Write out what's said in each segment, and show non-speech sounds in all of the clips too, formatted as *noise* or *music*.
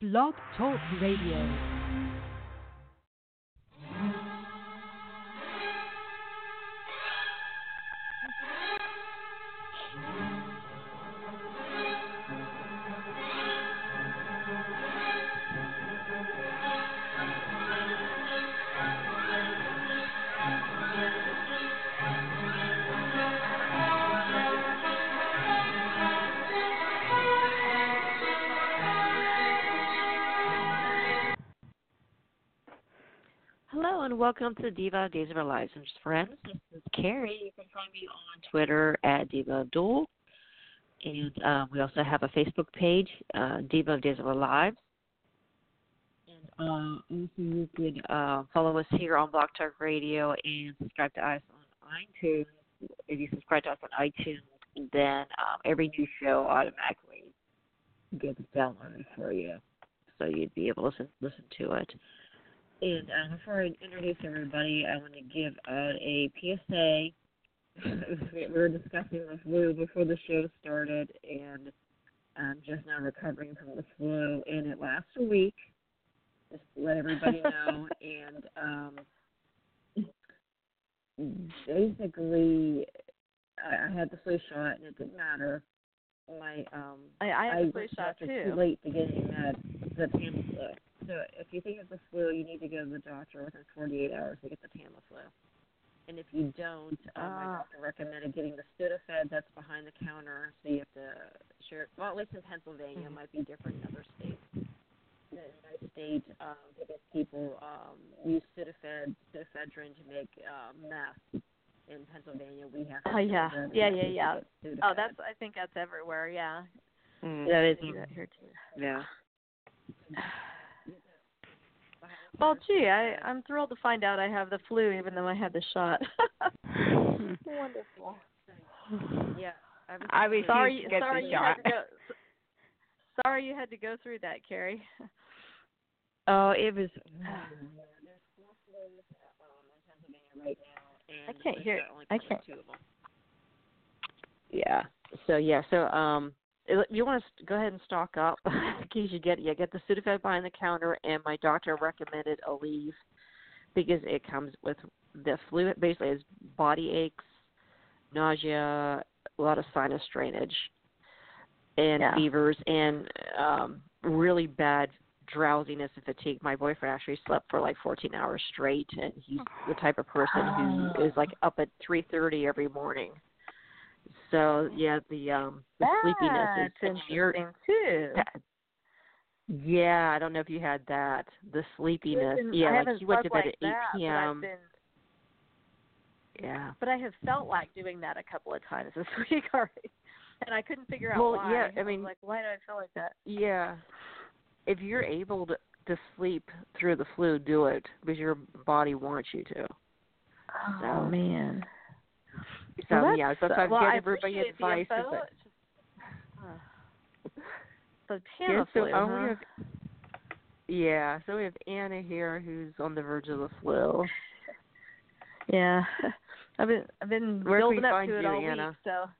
Blog Talk Radio. Welcome to Diva Days of Our Lives and Friends. This is Carrie. You can find me on Twitter at Diva of DOOL. And uh, we also have a Facebook page, uh, Diva Days of Our Lives. And uh, also you could uh, follow us here on Blog Talk Radio and subscribe to us on iTunes. If you subscribe to us on iTunes, then um, every new show automatically gets downloaded for you. So you'd be able to listen, listen to it. And uh, before I introduce everybody, I want to give out a PSA. *laughs* we were discussing the flu before the show started, and I'm just now recovering from the flu, and it lasts a week. Just to let everybody *laughs* know. and um, basically, I, I had the flu shot, and it didn't matter. My um, I, I had the flu shot too. Too late to getting that the Tamiflu. So if you think it's the flu, you need to go to the doctor within 48 hours to get the Tamiflu. And if you don't, um, my Ah. doctor recommended getting the Sudafed that's behind the counter. So you have to share. Well, at least in Pennsylvania, it might be different in other states. In the United States, um, because people um, use Sudafed, pseudoephedrine to make uh, meth. In Pennsylvania, we have. Oh, yeah. Yeah, yeah, yeah. Sudafed. Oh, that's I think that's everywhere. Yeah. that is that here too. yeah. *sighs* *sighs* *sighs* Well, gee, I I'm thrilled to find out I have the flu, even though I had the shot. *laughs* Wonderful. Yeah. I'm I refuse Sorry, to get sorry the you shot. had to go. *laughs* Sorry you had to go through that, Carrie. Oh, it was. *sighs* *sighs* There's four flows in Pennsylvania right now, and I can't hear- I can't- 22 of them. Yeah. So yeah. So um, it- you want to go ahead and stock up *laughs* in case you get you get the Sudafed behind the counter, and my doctor recommended Aleve because it comes with the flu. Basically, is body aches, nausea, a lot of sinus drainage, and Yeah. fevers, and um, really bad drowsiness and fatigue. My boyfriend actually slept for like 14 hours straight, and he's the type of person who *sighs* is like up at 3:30 every morning. So yeah, the um the sleepiness is That's interesting too. yeah, I don't know if you had that. The sleepiness. Listen, yeah, I like you went to bed like at 8 that, but p.m. been Yeah. but I have felt like doing that a couple of times this *laughs* week already, and I couldn't figure out Well, why. yeah, I was mean- like, why do I feel like that? Yeah. If you're able to to sleep through the flu, do it because your body wants you to. Oh So- man. So Well, yeah, so if I well, I everybody the advice, is that- It's just- *sighs* so Yeah, so uh, huh? we have yeah, so we have Anna here who's on the verge of the flu. Yeah, *laughs* I've been I've been Where building up to it you, all Anna? week. So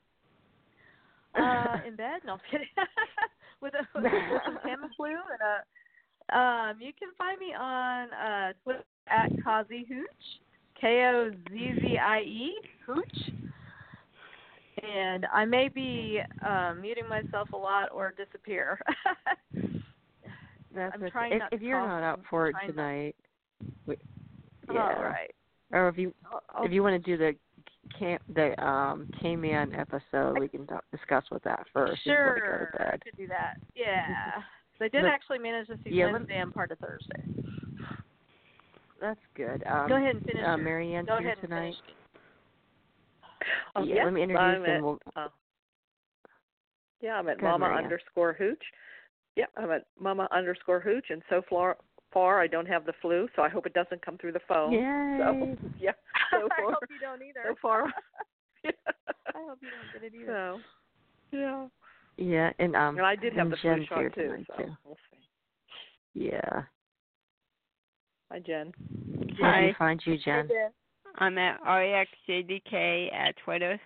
*laughs* uh, in bed, no I'm kidding. *laughs* with a with some Tamiflu and a um, you can find me on uh Twitter at Kozzie Hooch, K O Z Z I E Hooch. And I may be um, muting myself a lot or disappear. *laughs* That's I'm trying if, if you're not up for it tonight, we, yeah. right. Or if you I'll, if you want to do the camp the um K-Man episode, we can talk, discuss with that first. Sure, I could do that. Yeah, so I did But- actually manage to see yeah, Wednesday and part of Thursday. That's good. Um, Go ahead and finish. Uh, Marianne's go here ahead and tonight. finish. Oh, yeah, yes, let me introduce I'm at, we'll uh, yeah, I'm at Mama Maria. underscore Hooch. Yeah, I'm at Mama underscore Hooch, and so far, far I don't have the flu, so I hope it doesn't come through the phone. Yay. So *laughs* yeah, *laughs* so I far, hope you don't either. so far. *laughs* I hope you don't get it either. So yeah, Yeah, and um and I did have and the flu Jen's shot here too. So too. we'll see. Yeah. Hi, Jen. How do you Hi. find you, Jen? I'm at REXJDK at Twitter.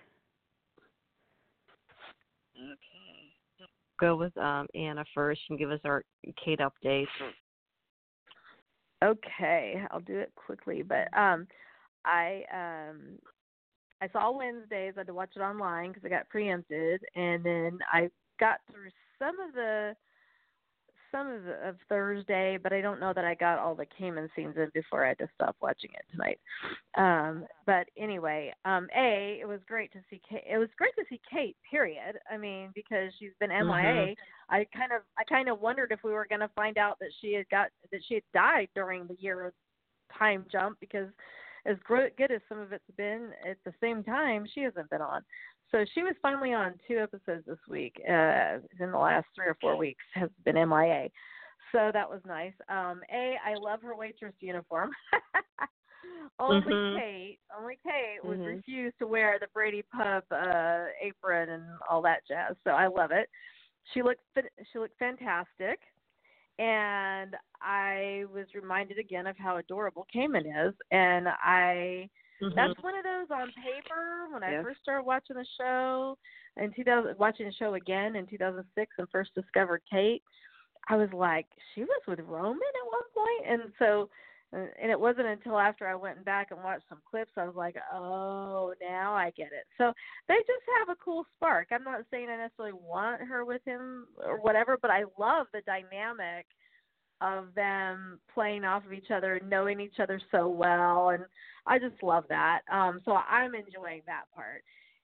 Okay. Go with um, Anna first and give us our Kate update. Okay, I'll do it quickly, but um, I um, I saw Wednesdays. I had to watch it online because I got preempted, and then I got through some of the some of, of Thursday, but I don't know that I got all the Kaman scenes in before I had to stop watching it tonight. Um, but anyway, um, a it was great to see Kate. It was great to see Kate. Period. I mean, because she's been MIA. Mhm. I kind of I kind of wondered if we were going to find out that she had got that she had died during the year time jump because as good as some of it's been, at the same time she hasn't been on. So she was finally on two episodes this week. Uh, in the last three or four weeks has been MIA. So that was nice. Um, a, I love her waitress uniform. *laughs* only Mhm. Kate, only Kate was Mhm. refused to wear the Brady Pub uh, apron and all that jazz. So I love it. She looked she looked fantastic, and I was reminded again of how adorable Kaman is, and I Mhm. that's one of those on paper when I first started watching the show in 2000 watching the show again in 2006 and first discovered Kate. I was like she was with Roman at one point? And so uh, and it wasn't until after I went back and watched some clips I was like oh now I get it. So they just have a cool spark. I'm not saying I necessarily want her with him or whatever but I love the dynamic of them playing off of each other, knowing each other so well, and I just love that. Um, so I'm enjoying that part,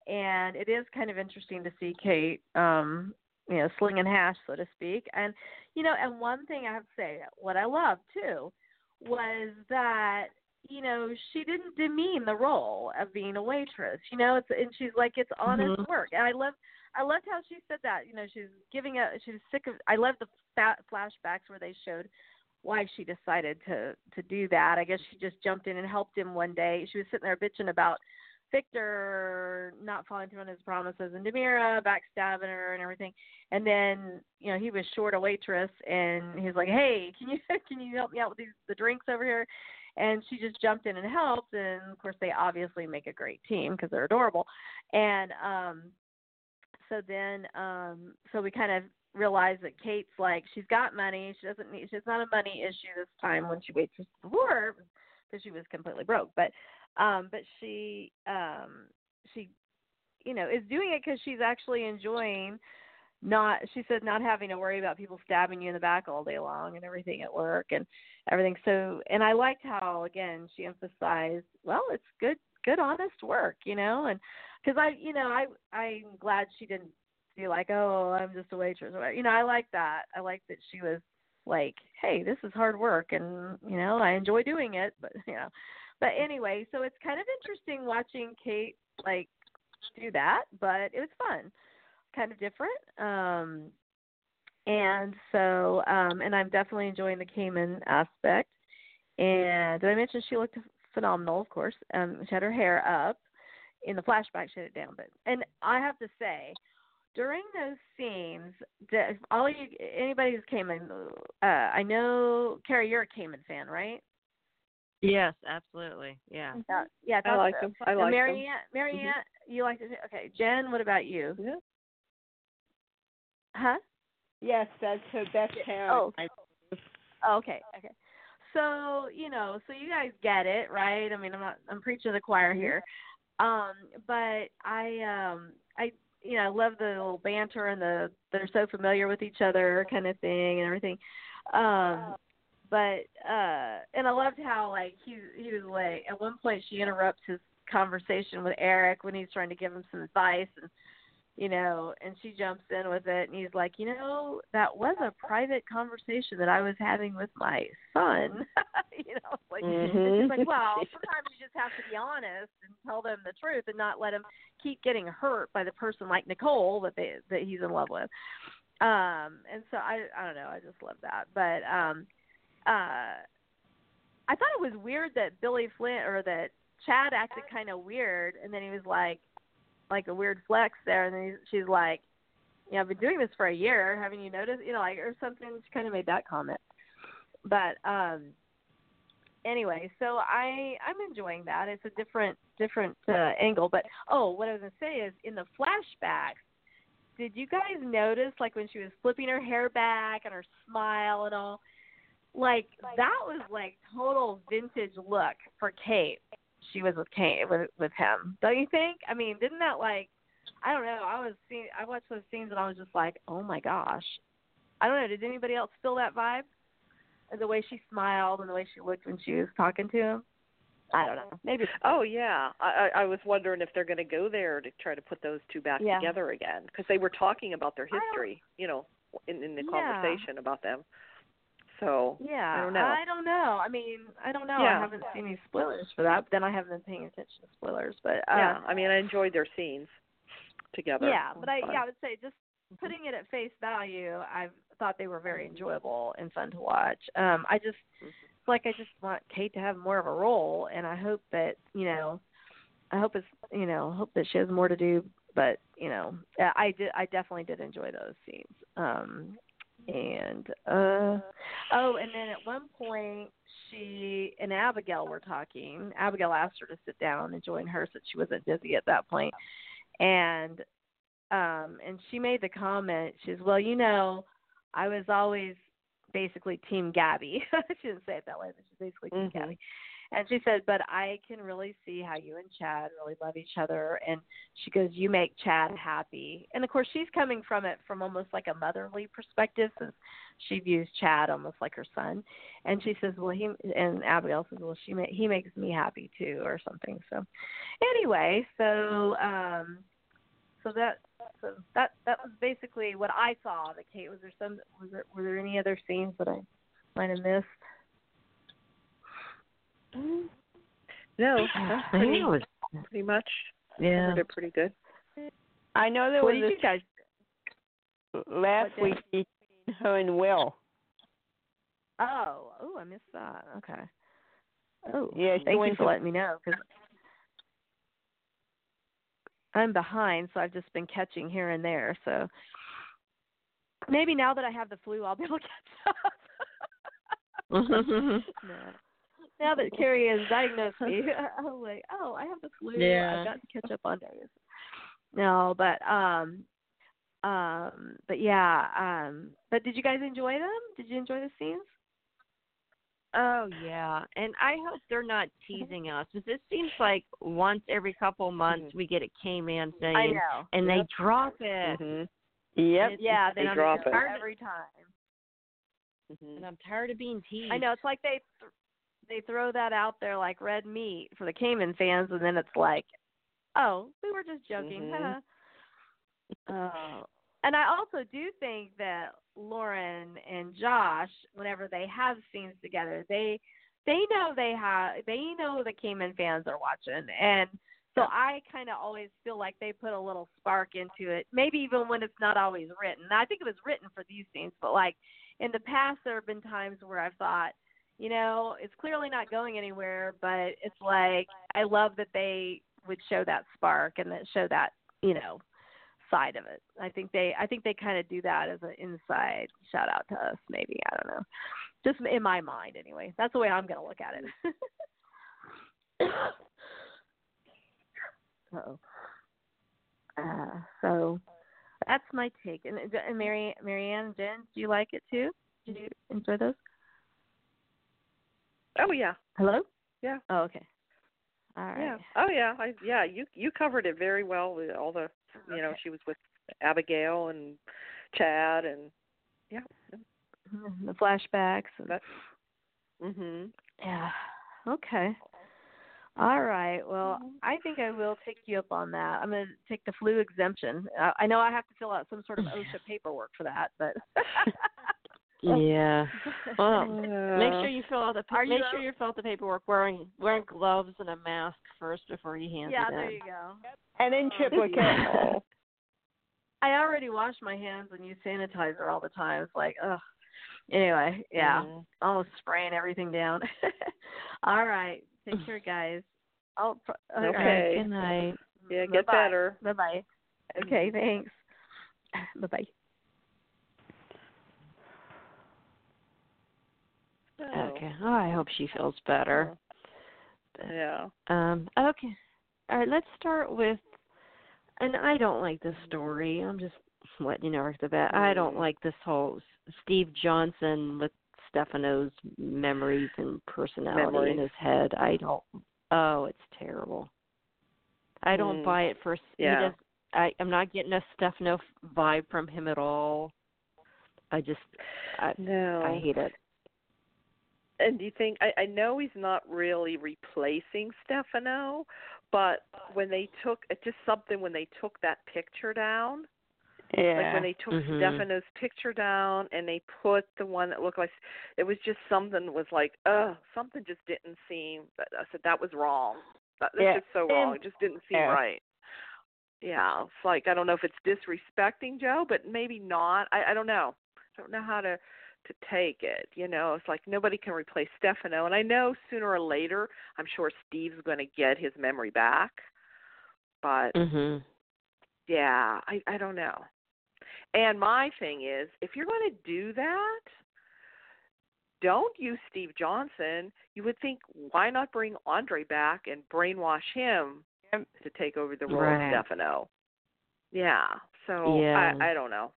and it is kind of interesting to see Kate, um, you know, slinging hash, so to speak. And you know, and one thing I have to say, what I love too, was that you know she didn't demean the role of being a waitress. You know, it's and she's like it's honest Mhm. work, and I love. I loved how she said that. You know, she's giving a. She was sick of. I love the fat flashbacks where they showed why she decided to to do that. I guess she just jumped in and helped him one day. She was sitting there bitching about Victor not following through on his promises and DiMera backstabbing her and everything. And then you know he was short a waitress, and he's like, "Hey, can you *laughs* can you help me out with these the drinks over here?" And she just jumped in and helped, and of course they obviously make a great team because they're adorable. And um, so then um, so we kind of realized that Kate's like she's got money. She doesn't need. She's not a money issue this time when she waits before because she was completely broke. But um, but she um, she you know is doing it because she's actually enjoying not she said not having to worry about people stabbing you in the back all day long and everything at work and everything so and i liked how again she emphasized well it's good good honest work you know and because i you know i i'm glad she didn't be like oh i'm just a waitress you know i like that i like that she was like hey this is hard work and you know i enjoy doing it but *laughs* you know but anyway so it's kind of interesting watching kate like do that but it was fun kind of different. Um, and so, um, and I'm definitely enjoying the Kaman aspect. And did I mention she looked phenomenal? Of course, um, she had her hair up. In the flashback, shut it down. But and I have to say, during those scenes, the, all you anybody who's Kaman, uh, I know Carrie, you're a Kaman fan, right? Yes, absolutely. Yeah. Uh, yeah, I like so. them. I And like them. Marianne, Marianne, you like it? Okay, Jen, what about you? Yeah. Huh? Yes, that's her best parent. Oh. Oh, okay, okay. So you know, so you guys get it, right? I mean, I'm not, I'm preaching the choir here, um, but I, um, I, you know, I love the little banter and the they're so familiar with each other kind of thing and everything. Um, but uh, and I loved how like he he was like at one point she interrupts his conversation with Eric when he's trying to give him some advice and you know, and she jumps in with it, and he's like, you know, that was a private conversation that I was having with my son. *laughs* you know, like, *laughs* Mhm. she's like, well, *laughs* sometimes you just have to be honest and tell them the truth, and not let them keep getting hurt by the person like Nicole that they that he's in love with. Um, and so I, I don't know, I just love that, but um, uh, I thought it was weird that Billy Flynn or that Chad acted kind of weird, and then he was like, like a weird flex there, and then she's like, "Yeah, I've been doing this for a year. Haven't you noticed? You know, like or something." She kind of made that comment, but um, anyway, so I I'm enjoying that. It's a different different uh, angle, but oh, what I was gonna say is in the flashbacks, did you guys notice like when she was flipping her hair back and her smile and all? Like that was like total vintage look for Kate. She was with Kate with with him. Don't you think? I mean, didn't that like I don't know. I was seeing I watched those scenes and I was just like, "Oh my gosh." I don't know, did anybody else feel that vibe? The way she smiled and the way she looked when she was talking to him? I don't know. Maybe Oh yeah, I I I was wondering if they're going to go there to try to put those two back Yeah. together again because they were talking about their history, you know, in in the Yeah. conversation about them. So Yeah, I don't know. I don't know. I mean, I don't know. Yeah. I haven't seen any spoilers for that, but then I haven't been paying attention to spoilers. But uh, yeah, I mean, I enjoyed their scenes together. yeah, but I fun. yeah, I would say just putting it at face value, I thought they were very enjoyable and fun to watch. Um, I just Mhm. like I just want Kate to have more of a role, and I hope that you know, I hope it's you know, hope that she has more to do. But you know, I did I definitely did enjoy those scenes. Um, and uh oh and then at one point she and abigail were talking. Abigail asked her to sit down and join her so she wasn't dizzy at that point. And um and she made the comment she says well you know i was always basically team gabi. *laughs* She didn't say it that way but she's basically team Mhm. gabi and she said but i can really see how you and chad really love each other. And she goes you make chad happy. And of course she's coming from it from almost like a motherly perspective since she views chad almost like her son. And she says well he and abigail says well she ma- he makes me happy too or something. So anyway so um so that so that that was basically what i saw that kate was there some was there were there any other scenes that i might have missed no, I that's think pretty it was pretty much yeah. covered it pretty good. I know there what was did you guys a last what week did- between her and Will. oh oh i missed that okay oh Yeah, she thank you went for to- letting me know because i'm behind so i've just been catching here and there so maybe now that i have the flu i'll be able to catch up *laughs* *laughs* no. Now that Carrie has diagnosed me, *laughs* *laughs* I'm like, oh, I have the flu. Yeah. I've got to catch up on days. No, but um, um, but yeah, um, but did you guys enjoy them? Did you enjoy the scenes? Oh yeah, and I hope they're not teasing us because it seems like once every couple months we get a K-Man I know. and they drop it. Mhm. Yep. Yeah, They they, drop it. every time. Mhm. And I'm tired of being teased. I know it's like they th- they throw that out there like red meat for the Kaman fans, and then it's like, oh, we were just joking. Mhm. oh, and I also do think that Lauren and Josh, whenever they have scenes together, they they know they have they know the Kaman fans are watching, and so I kind of always feel like they put a little spark into it. Maybe even when it's not always written. I think it was written for these scenes, but like in the past, there have been times where I've thought, you know, it's clearly not going anywhere, but it's like I love that they would show that spark and that show that you know side of it. I think they I think they kind of do that as an inside shout out to us. Maybe I don't know, just in my mind anyway. That's the way I'm going to look at it. *coughs* oh. Uh, so that's my take. And, and Mary, Marianne, Jen, do you like it too? Did you enjoy those? Oh yeah, Hello. yeah, Oh, okay. All right. yeah. Oh yeah, I yeah. You you covered it very well with all the you know she was with Abigail and Chad and yeah. Mhm, The flashbacks. And, That mhm. yeah. Okay. All right. Well, I think I will take you up on that. I'm going to take the flu exemption. I know I have to fill out some sort of *laughs* OSHA paperwork for that, but *laughs* Yeah. Well, make sure *laughs* you fill out the pa- make you sure you fill out the paperwork wearing wearing gloves and a mask first before you hand it. yeah, there in. you go. And then triplicate. Oh. I already wash my hands and use sanitizer all the time. It's like, ugh. Anyway, yeah, Mhm. almost spraying everything down. *laughs* all right, take care, guys. I'll, pr- all right. Okay. Good night. Yeah, get Bye-bye. better. Bye bye. Okay, thanks. *sighs* Bye bye. So, Okay. Oh, I hope she feels better. Yeah. Um. Okay. All right. Let's start with. And I don't like this story. I'm just. let you know off the bat. I don't Mm. like this whole Steve Johnson with Stefano's memories and personality Memories. in his head. I don't. Oh, it's terrible. I don't Mm. buy it for. he Yeah. does- I I'm not getting a Stefano vibe from him at all. I just I No. I hate it. And do you think I, I know he's not really replacing Stefano, but when they took it's just something when they took that picture down, Yeah. like when they took Mhm. Stefano's picture down and they put the one that looked like it was just something was like, uh, something just didn't seem. I said that was wrong. That, that's Yeah. just so wrong. It just didn't seem Yeah. right. Yeah, it's like I don't know if it's disrespecting Joe, but maybe not. I I don't know. I don't know how to to take it. You know, it's like nobody can replace Stefano, and I know sooner or later, I'm sure Steve's going to get his memory back. But Mhm. yeah, I I don't know. And my thing is, if you're going to do that, don't use Steve Johnson. You would think, why not bring Andre back and brainwash him to take over the role Right. of Stefano? Yeah. So Yeah. I I don't know.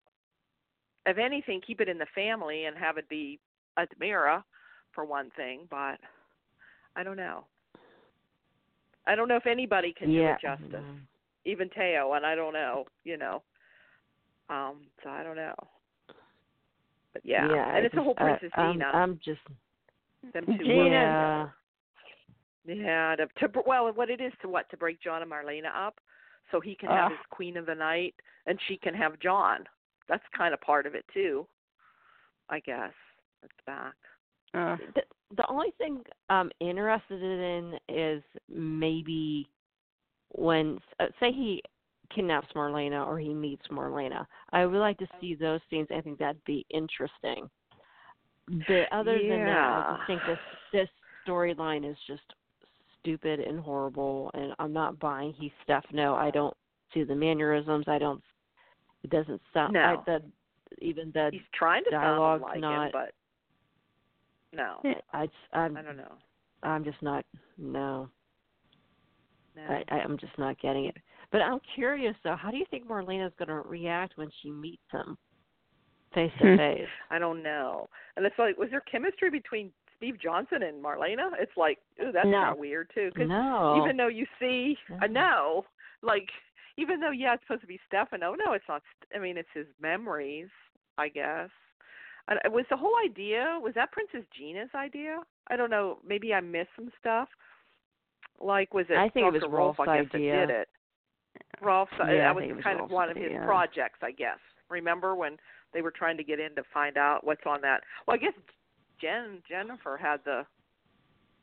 If anything, keep it in the family and have it be a DiMera for one thing, but I don't know. I don't know if anybody can yeah. do it justice even Thaao, and I don't know, you know. Um, so I don't know. But yeah, Yeah, and it's a whole uh, Princess I'm, Dina. I'm just them two. Gina. yeah. Yeah, to, to well, what it is to what to break John and Marlena up, so he can have his Queen of the Night, and she can have John. That's kind of part of it too, I guess. It's back. Uh, the, the only thing I'm interested in is maybe when uh, say he kidnaps Marlena or he meets Marlena. I would like to see those scenes. I think that'd be interesting. But other than that, I just think this this storyline is just stupid and horrible, and I'm not buying he's Stefano. I don't see the mannerisms. I don't. It doesn't sound. I, No. the even the He's trying to sound dialogue's like him, but no, eh, I I'm I don't know. I'm just not. No. No. I, I I'm just not getting it. But I'm curious though, how do you think Marlena's going to react when she meets him face to face? I don't know. And it's like, was there chemistry between Steve Johnson and Marlena? It's like, ooh, that's No. kind of weird too. Because No. even though you see, I No. know, like, even though yeah, it's supposed to be Stefano. Oh no, it's not. I mean, it's his memories, I guess. And uh, was the whole idea was that Princess Gina's idea? I don't know. Maybe I missed some stuff. Like, was it? I think it was Dr. Rolf, Rolf's I guess, that idea. did it. Rolf's. Uh, yeah, I that was think it was kind Rolf's of one of his idea. projects, I guess. Remember when they were trying to get in to find out what's on that? Well, I guess Jen Jennifer had the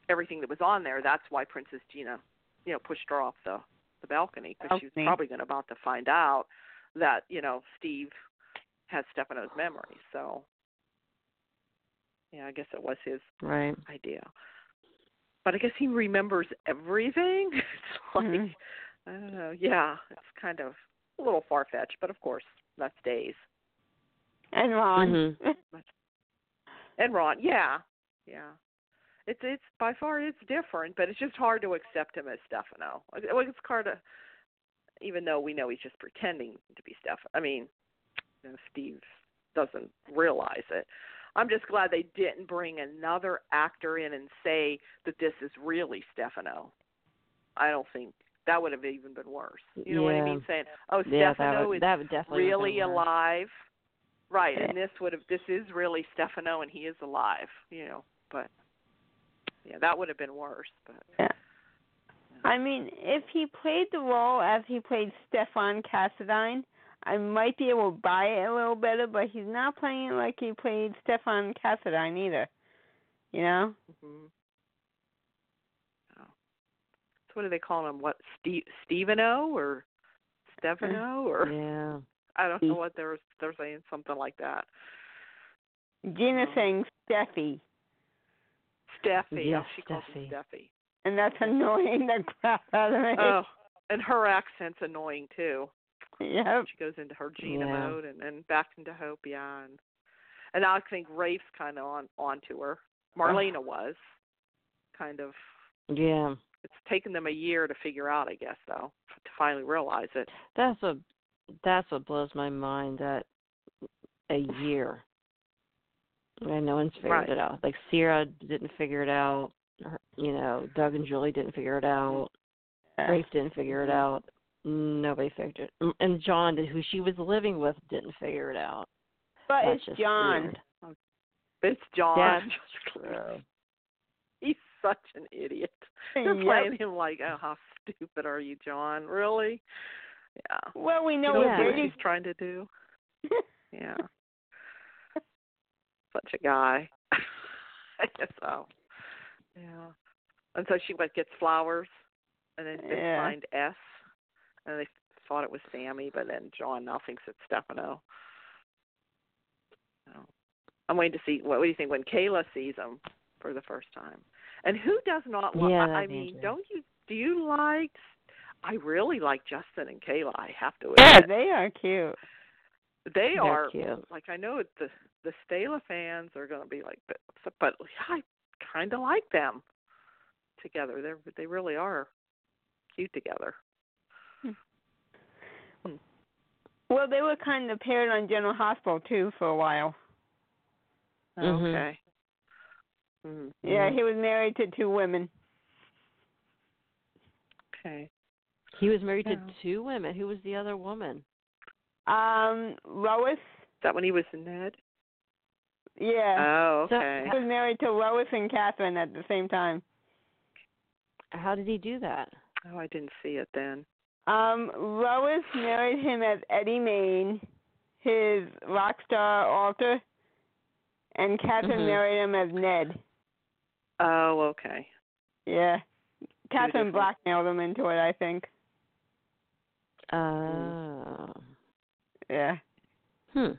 everything that was on there. That's why Princess Gina, you know, pushed her off the the balcony because she was probably going to about to find out that you know Steve has Stefano's memory. So yeah, I guess it was his Right. idea. But I guess he remembers everything. *laughs* It's like Mhm. I don't know. Yeah, it's kind of a little far fetched, but of course that's days. and Ron. Mhm. And Ron, yeah, yeah. It's it's by far it's different, but it's just hard to accept him as Stefano. Well, it's hard to, even though we know he's just pretending to be Stefano. I mean, you know, Steve doesn't realize it. I'm just glad they didn't bring another actor in and say that this is really Stefano. I don't think that would have even been worse. You know what I mean? Saying, "Oh, Yeah, Stefano would is that would definitely really alive. Right, and this would have this is really Stefano and he is alive, you know. But yeah, that would have been worse, but Yeah. I mean, if he played the role as he played Stefan Cassadine, I might be able to buy it a little better, but he's not playing it like he played Stefan Cassadine either. You know? hmm oh. So what do they call him? What Steve Steveno or Stefano or Yeah. *laughs* I don't know what they're they're saying something like that. Gina Oh. saying Steffi, Steffi, Yes, oh, she calls him Steffi. Steffi. and that's annoying the crap out of me. Oh, and her accent's annoying too. Yep. she goes into her Gina Yeah. mode and then back into Hope, yeah, and and I think Rafe's kind of on onto her. Marlena was kind of. Yeah. It's taken them a year to figure out, I guess, though, to finally realize it. That's a that's what blows my mind that a year. And no one's figured Right. it out. Like Ciara didn't figure it out. You know, Doug and Julie didn't figure it out. Rafe didn't figure it out. Nobody figured it. And John, who she was living with, didn't figure it out. But That's it's John. weird. It's John. That's *laughs* true. He's such an idiot. They're Yep. playing him like, oh, how stupid are you, John? Really? Yeah. Well, we You know know what Yeah. what he's trying to do? *laughs* Yeah. Such a guy. I guess *laughs* so. Yeah. And so she like gets flowers, and then they Yeah. signed S, and they thought it was Sammy, but then John now thinks it's Stefano. So, I'm waiting to see what, what do you think when Kayla sees him for the first time, and who does not like? Yeah, I mean, don't you? Do you like? I really like Justin and Kayla. I have to Yeah, admit. they are cute. they They're are cute. like I know it's the the Steyla fans are going to be like, but, but I kind of like them together. They're they really are cute together. Well, they were kind of paired on General Hospital too for a while. Mhm. Okay. Mm, Yeah, he was married to two women. okay. He was married Yeah. to two women. Who was the other woman? Um, Lois. Is that when he was Ned? Yeah. Oh, So- okay. he was married to Lois and Catherine at the same time. How did he do that? oh, I didn't see it then. Um, Lois married him as Eddie Maine, his rock star alter, and Catherine Mhm. married him as Ned. Oh, okay. Yeah. Catherine blackmailed him into it, I think. Oh. Yeah. Hmm.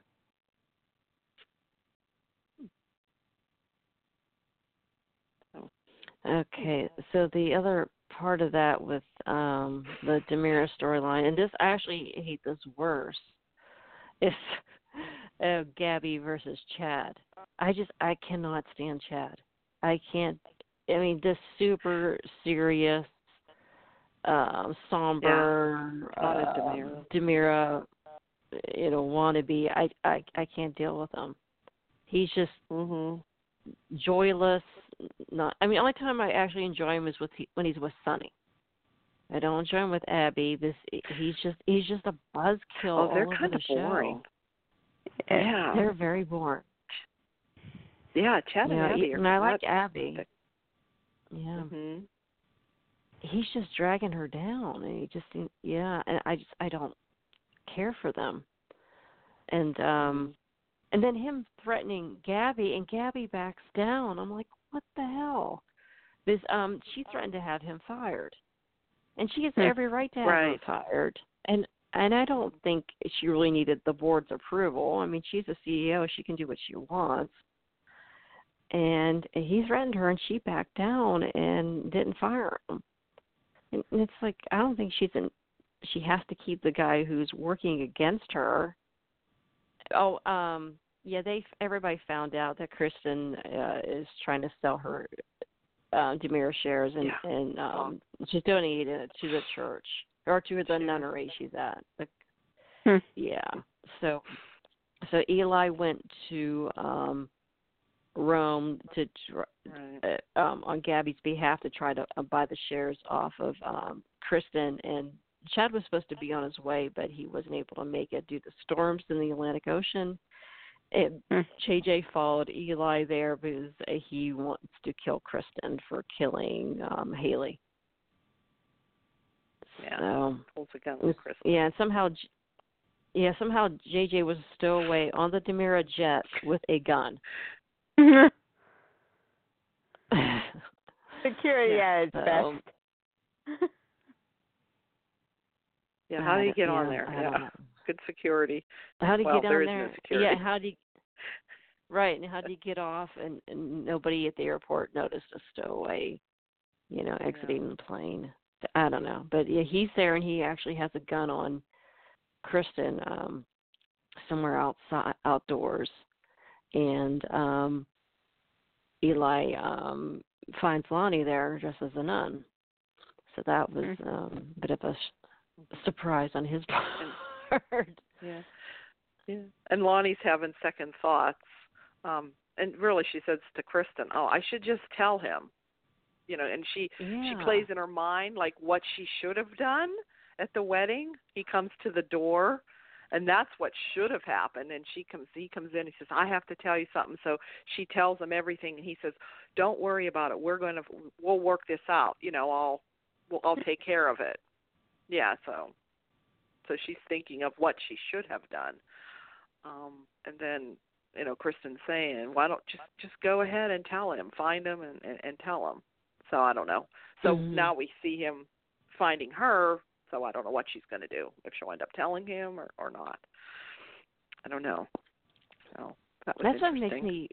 Okay, so the other part of that with um the DiMera storyline, and this I actually hate this worse, is uh, Gabi versus Chad. I just I cannot stand Chad. I can't. I mean, this super serious, um, somber, a uh, DiMera. DiMera, you know, wannabe. I I I can't deal with him. He's just Mhm. Joyless. Not. I mean, only time I actually enjoy him is with he, when he's with Sonny. I don't enjoy him with Abby. This he's just he's just a buzzkill Oh, they're kind the of boring. show. Yeah. They're very boring. yeah, Chad and Yeah, Abby. and I like Abby. Yeah, Mhm. he's just dragging her down, and he just yeah, and I just I don't care for them. And um, and then him threatening Gabi, and Gabi backs down. I'm like, what the hell? This um, she threatened to have him fired, and she has Hmm. every right to have him fired. And and I don't think she really needed the board's approval. I mean, she's a CEO; she can do what she wants. And he threatened her, and she backed down and didn't fire him. And it's like I don't think she's in. She has to keep the guy who's working against her. Oh, um, yeah. They everybody found out that Kristen uh, is trying to sell her uh, DiMera shares, and Yeah. and um, she's donating it to the church or to the nunnery she's at. The, Hmm. yeah. So, so Eli went to um Rome to Right. uh, um, on Gabi's behalf to try to uh, buy the shares off of um, Kristen. And Chad was supposed to be on his way, but he wasn't able to make it due to storms in the Atlantic Ocean. Hmm. JJ followed Eli there because he wants to kill Kristen for killing um, Haley. Yeah. So, Pulls a gun on was- yeah, and somehow, J- yeah, somehow JJ was a stowaway on the DiMera jet with a gun. *laughs* Security *laughs* Yeah, at its so- best. Yeah, how do you *laughs* get on there? I Yeah. Good security. How do you Well, get there on no there? security. Yeah, how do you *laughs* Right, and how do you get off and, and nobody at the airport noticed a stowaway, you know, exiting the plane. I don't know. But yeah, he's there and he actually has a gun on Kristen um somewhere outside outdoors. And um Eli um finds Lani there dressed as a nun. So that was Mhm. um a bit of a surprise on his *laughs* part. hard. Yeah. Yeah. And Lani's having second thoughts. Um and really she says to Kristen, "Oh, I should just tell him." You know, and she Yeah. she plays in her mind like what she should have done at the wedding. He comes to the door and that's what should have happened and she comes he comes in and he says i have to tell you something so she tells him everything and he says don't worry about it we're going to we'll work this out you know i'll we'll, i'll take care of it yeah so so she's thinking of what she should have done um and then you know kristen's saying why don't just just go ahead and tell him find him and and, and tell him so i don't know so Mhm. now we see him finding her so I don't know what she's going to do if she'll end up telling him or or not. I don't know. So that was That's what makes me.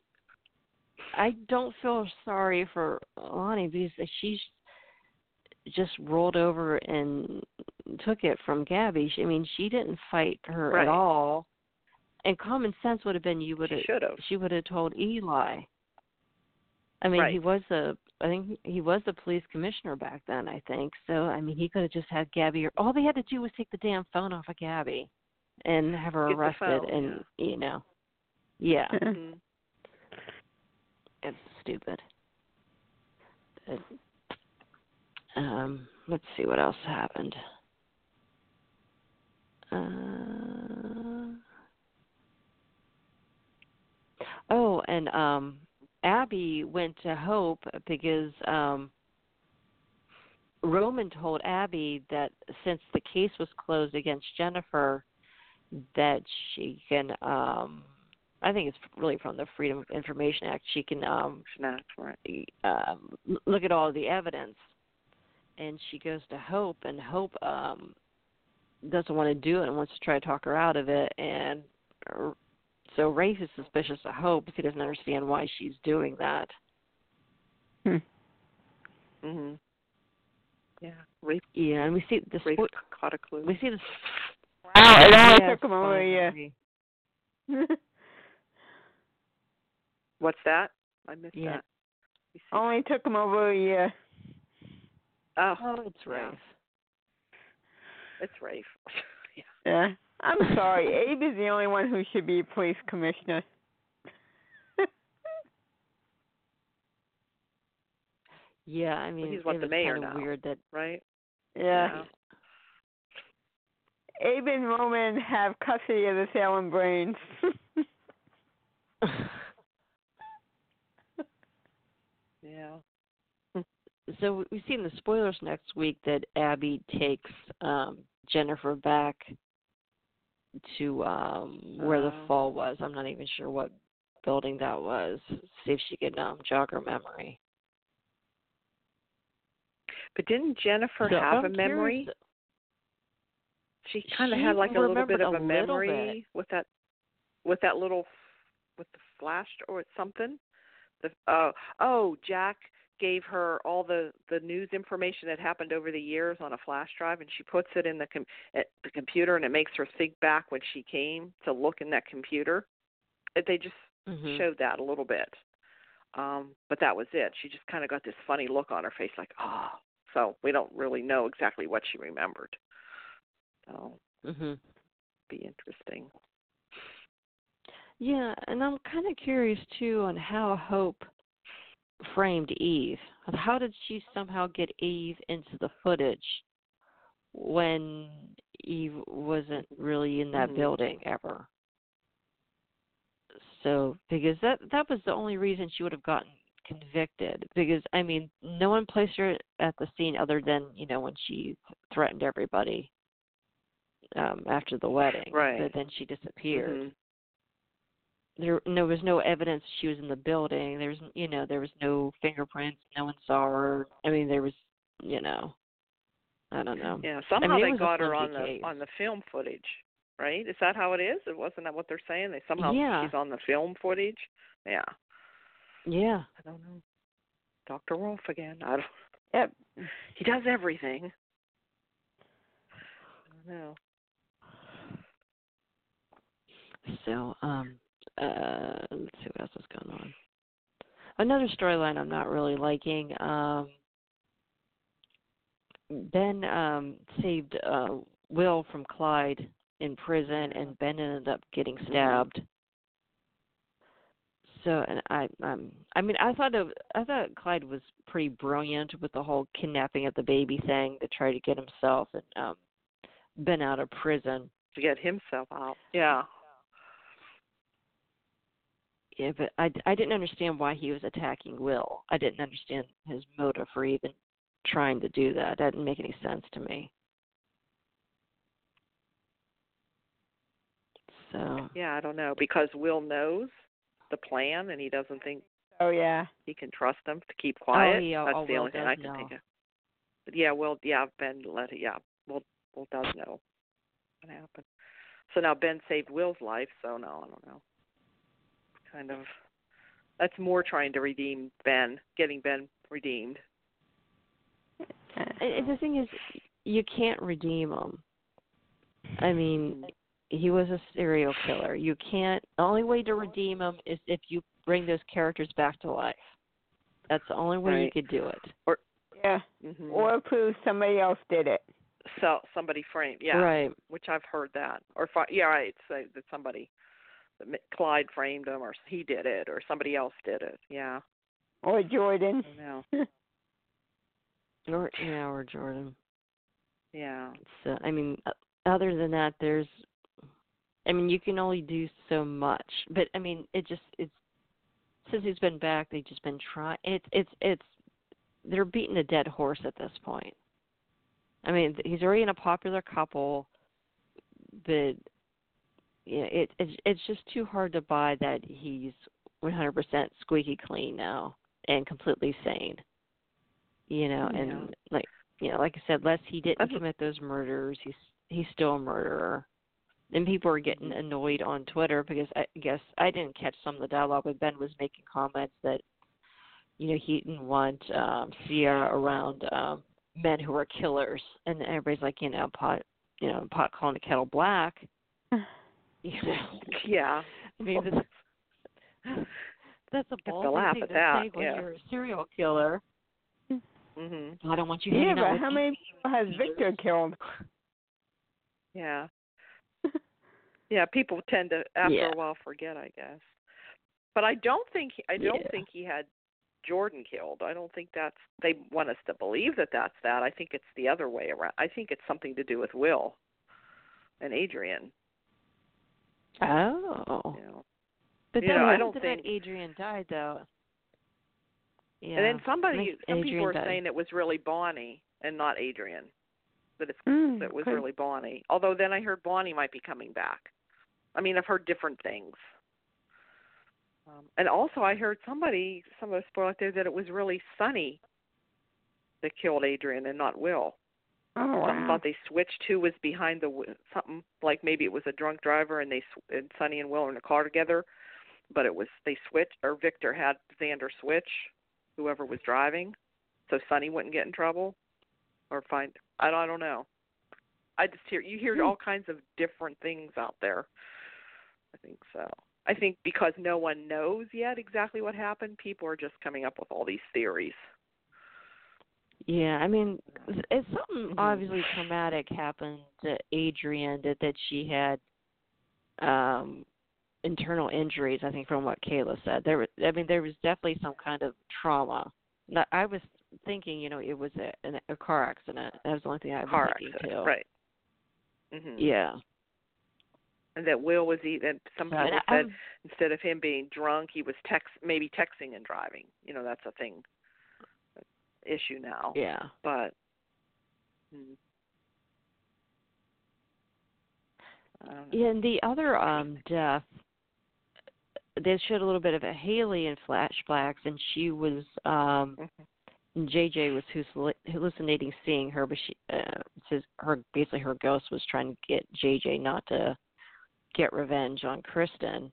I don't feel sorry for Lani because she's just rolled over and took it from Gabi. She, I mean, she didn't fight her Right. at all. And common sense would have been you would have She she would have told Eli. I mean, he was a I think he was the police commissioner back then. I think so. I mean, he could have just had Gabi. Or, all they had to do was take the damn phone off of Gabi, and have her Get arrested. and you know, yeah, Mhm. it's stupid. But, um, let's see what else happened. Uh, oh, and um, Abby went to Hope because um, Roman told Abby that since the case was closed against Jennifer, that she can. Um, I think it's really from the Freedom of Information Act. She can um, right. l- look at all the evidence. And she goes to Hope, and Hope um, doesn't want to do it and wants to try to talk her out of it. And uh, so Rafe is suspicious of Hope because he doesn't understand why she's doing that. Hmm. Mhm. Yeah. Rafe Yeah, and we see the rape spo- caught a clue. we see this. Wow, it only Yes, took him over a year. What's that? I missed Yeah. that. You see- only took him over a year. Oh, Oh, it's yeah. Rafe. It's Rafe. *laughs* yeah. Yeah. I'm sorry. Abe is the only one who should be police commissioner. *laughs* Yeah, I mean, he's what, the mayor kind of now. weird that. Right? yeah. Abe and Roman have custody of the Salem brains. *laughs* Yeah. So we see in the spoilers next week that Abby takes um Jennifer back to um where the Oh. fall was. I'm not even sure what building that was. See if she can um jog her memory. But didn't Jennifer So have I'm a memory? curious- She kind of had like a little bit of a a memory with that with that little with the flash or something. The oh oh Jack gave her all the the news information that happened over the years on a flash drive and she puts it in the com- at the computer and it makes her think back when she came to look in that computer. They just Mhm. showed that a little bit. Um, but that was it. She just kind of got this funny look on her face, like, oh. So we don't really know exactly what she remembered. So Mhm. be interesting. Yeah, and I'm kind of curious too on how Hope framed Eve. How did she somehow get Eve into the footage when Eve wasn't really in that Mhm. building ever? So, because that that was the only reason she would have gotten convicted. Because I mean, no one placed her at the scene other than you know when she threatened everybody um after the wedding. Right. But then she disappeared There no was no evidence she was in the building. There was you know there was no fingerprints. No one saw her. I mean there was you know I don't know. Yeah, somehow mean, they got her on the on the film footage, right? Is that how it is? It wasn't that what they're saying? They somehow Yeah. she's on the film footage. Yeah, Yeah. I don't know. Doctor Rolf again. I don't. Yep. He does everything. I don't know. So um uh let's see what else is going on. Another storyline I'm not really liking. Um Ben um saved uh Will from Clyde in prison, and Ben ended up getting stabbed. So, and I, um, I mean, I thought of, I thought Clyde was pretty brilliant with the whole kidnapping of the baby thing to try to get himself and um, Ben out of prison. To get himself out. Yeah. Yeah, but I, I didn't understand why he was attacking Will. I didn't understand his motive for even trying to do that. That didn't make any sense to me. So Yeah, I don't know because Will knows the plan and he doesn't think Oh yeah. he can trust them to keep oh, quiet. Oh, yeah, That's oh, the Will only thing I can know. think of. But yeah, Will yeah, Ben let it yeah, Will Will does know what happened. So now Ben saved Will's life, so no, I don't know. Kind of that's more trying to redeem Ben, getting Ben redeemed. and, and the thing is, you can't redeem him. I mean, he was a serial killer. You can't. The only way to redeem him is if you bring those characters back to life. That's the only way you could do it. Or yeah. hmm Or prove somebody else did it. so somebody framed, yeah, Right. which I've heard that, or fi- yeah, right, say that somebody, that Mi- Clyde framed him, or he did it, or somebody else did it. Yeah, Or Jordan. I know. *laughs* Or yeah, or Jordan. Yeah, So I mean, other than that, there's. I mean, you can only do so much, but I mean, it just it's since he's been back, they've just been trying. It's it's it's they're beating a dead horse at this point. I mean, he's already in a popular couple, but yeah, it it's it's just too hard to buy that he's 100% squeaky clean now and completely sane. You know, Yeah. and like you know, like I said, lest he didn't commit those murders, he's he's still a murderer. And people are getting annoyed on Twitter because I guess I didn't catch some of the dialogue, but Ben was making comments that you know he didn't want um Ciara around um men who are killers, and everybody's like, you know, pot, you know, pot calling the kettle black. *laughs* You *laughs* know, yeah. I mean, this, *sighs* that's a laugh thing at to that, say when yeah. you're a serial killer. Mhm. I don't want you Yeah, but how many people has Victor killed? Yeah. *laughs* Yeah, people tend to after Yeah. a while forget, I guess. But I don't think he, I don't Yeah. think he had Jordan killed. I don't think that's they want us to believe that that's that. I think it's the other way around. I think it's something to do with Will and Adrian. Oh, You know. but You then know, I don't think- Adrian died though. Yeah. And then somebody, some people Adrian were died. saying it was really Bonnie and not Adrian. That it's Mm, that was could- really Bonnie. Although then I heard Bonnie might be coming back. I mean, I've heard different things. Um, and also, I heard somebody, some of us spoiled out there, that it was really Sonny that killed Adrian and not Will. Oh Something wow. thought they switched who was behind the something like maybe it was a drunk driver and they and Sonny and Will were in a car together, but it was they switched or Victor had Xander switch whoever was driving, so Sonny wouldn't get in trouble or find I don't I don't know. I just hear you hear Hmm. all kinds of different things out there. I think so. I think because no one knows yet exactly what happened, people are just coming up with all these theories. Yeah, I mean, it's- something Mhm. obviously traumatic happened to Adrian that that she had um internal injuries. I think from what Kayla said, there. was- I mean, there was definitely some kind of trauma. I was thinking, you know, it was a an, a car accident. That was the only thing I was Car thinking accident, too. right? hmm Yeah. And that Will was that some people said instead of him being drunk, he was text maybe texting and driving. You know, that's a thing issue now. yeah. But hmm. I don't know. Yeah, and the other um death they showed a little bit of a Haley in flashbacks and she was um and JJ was hallucin- hallucinating seeing her, but she uh, says her basically her ghost was trying to get JJ not to get revenge on Kristen,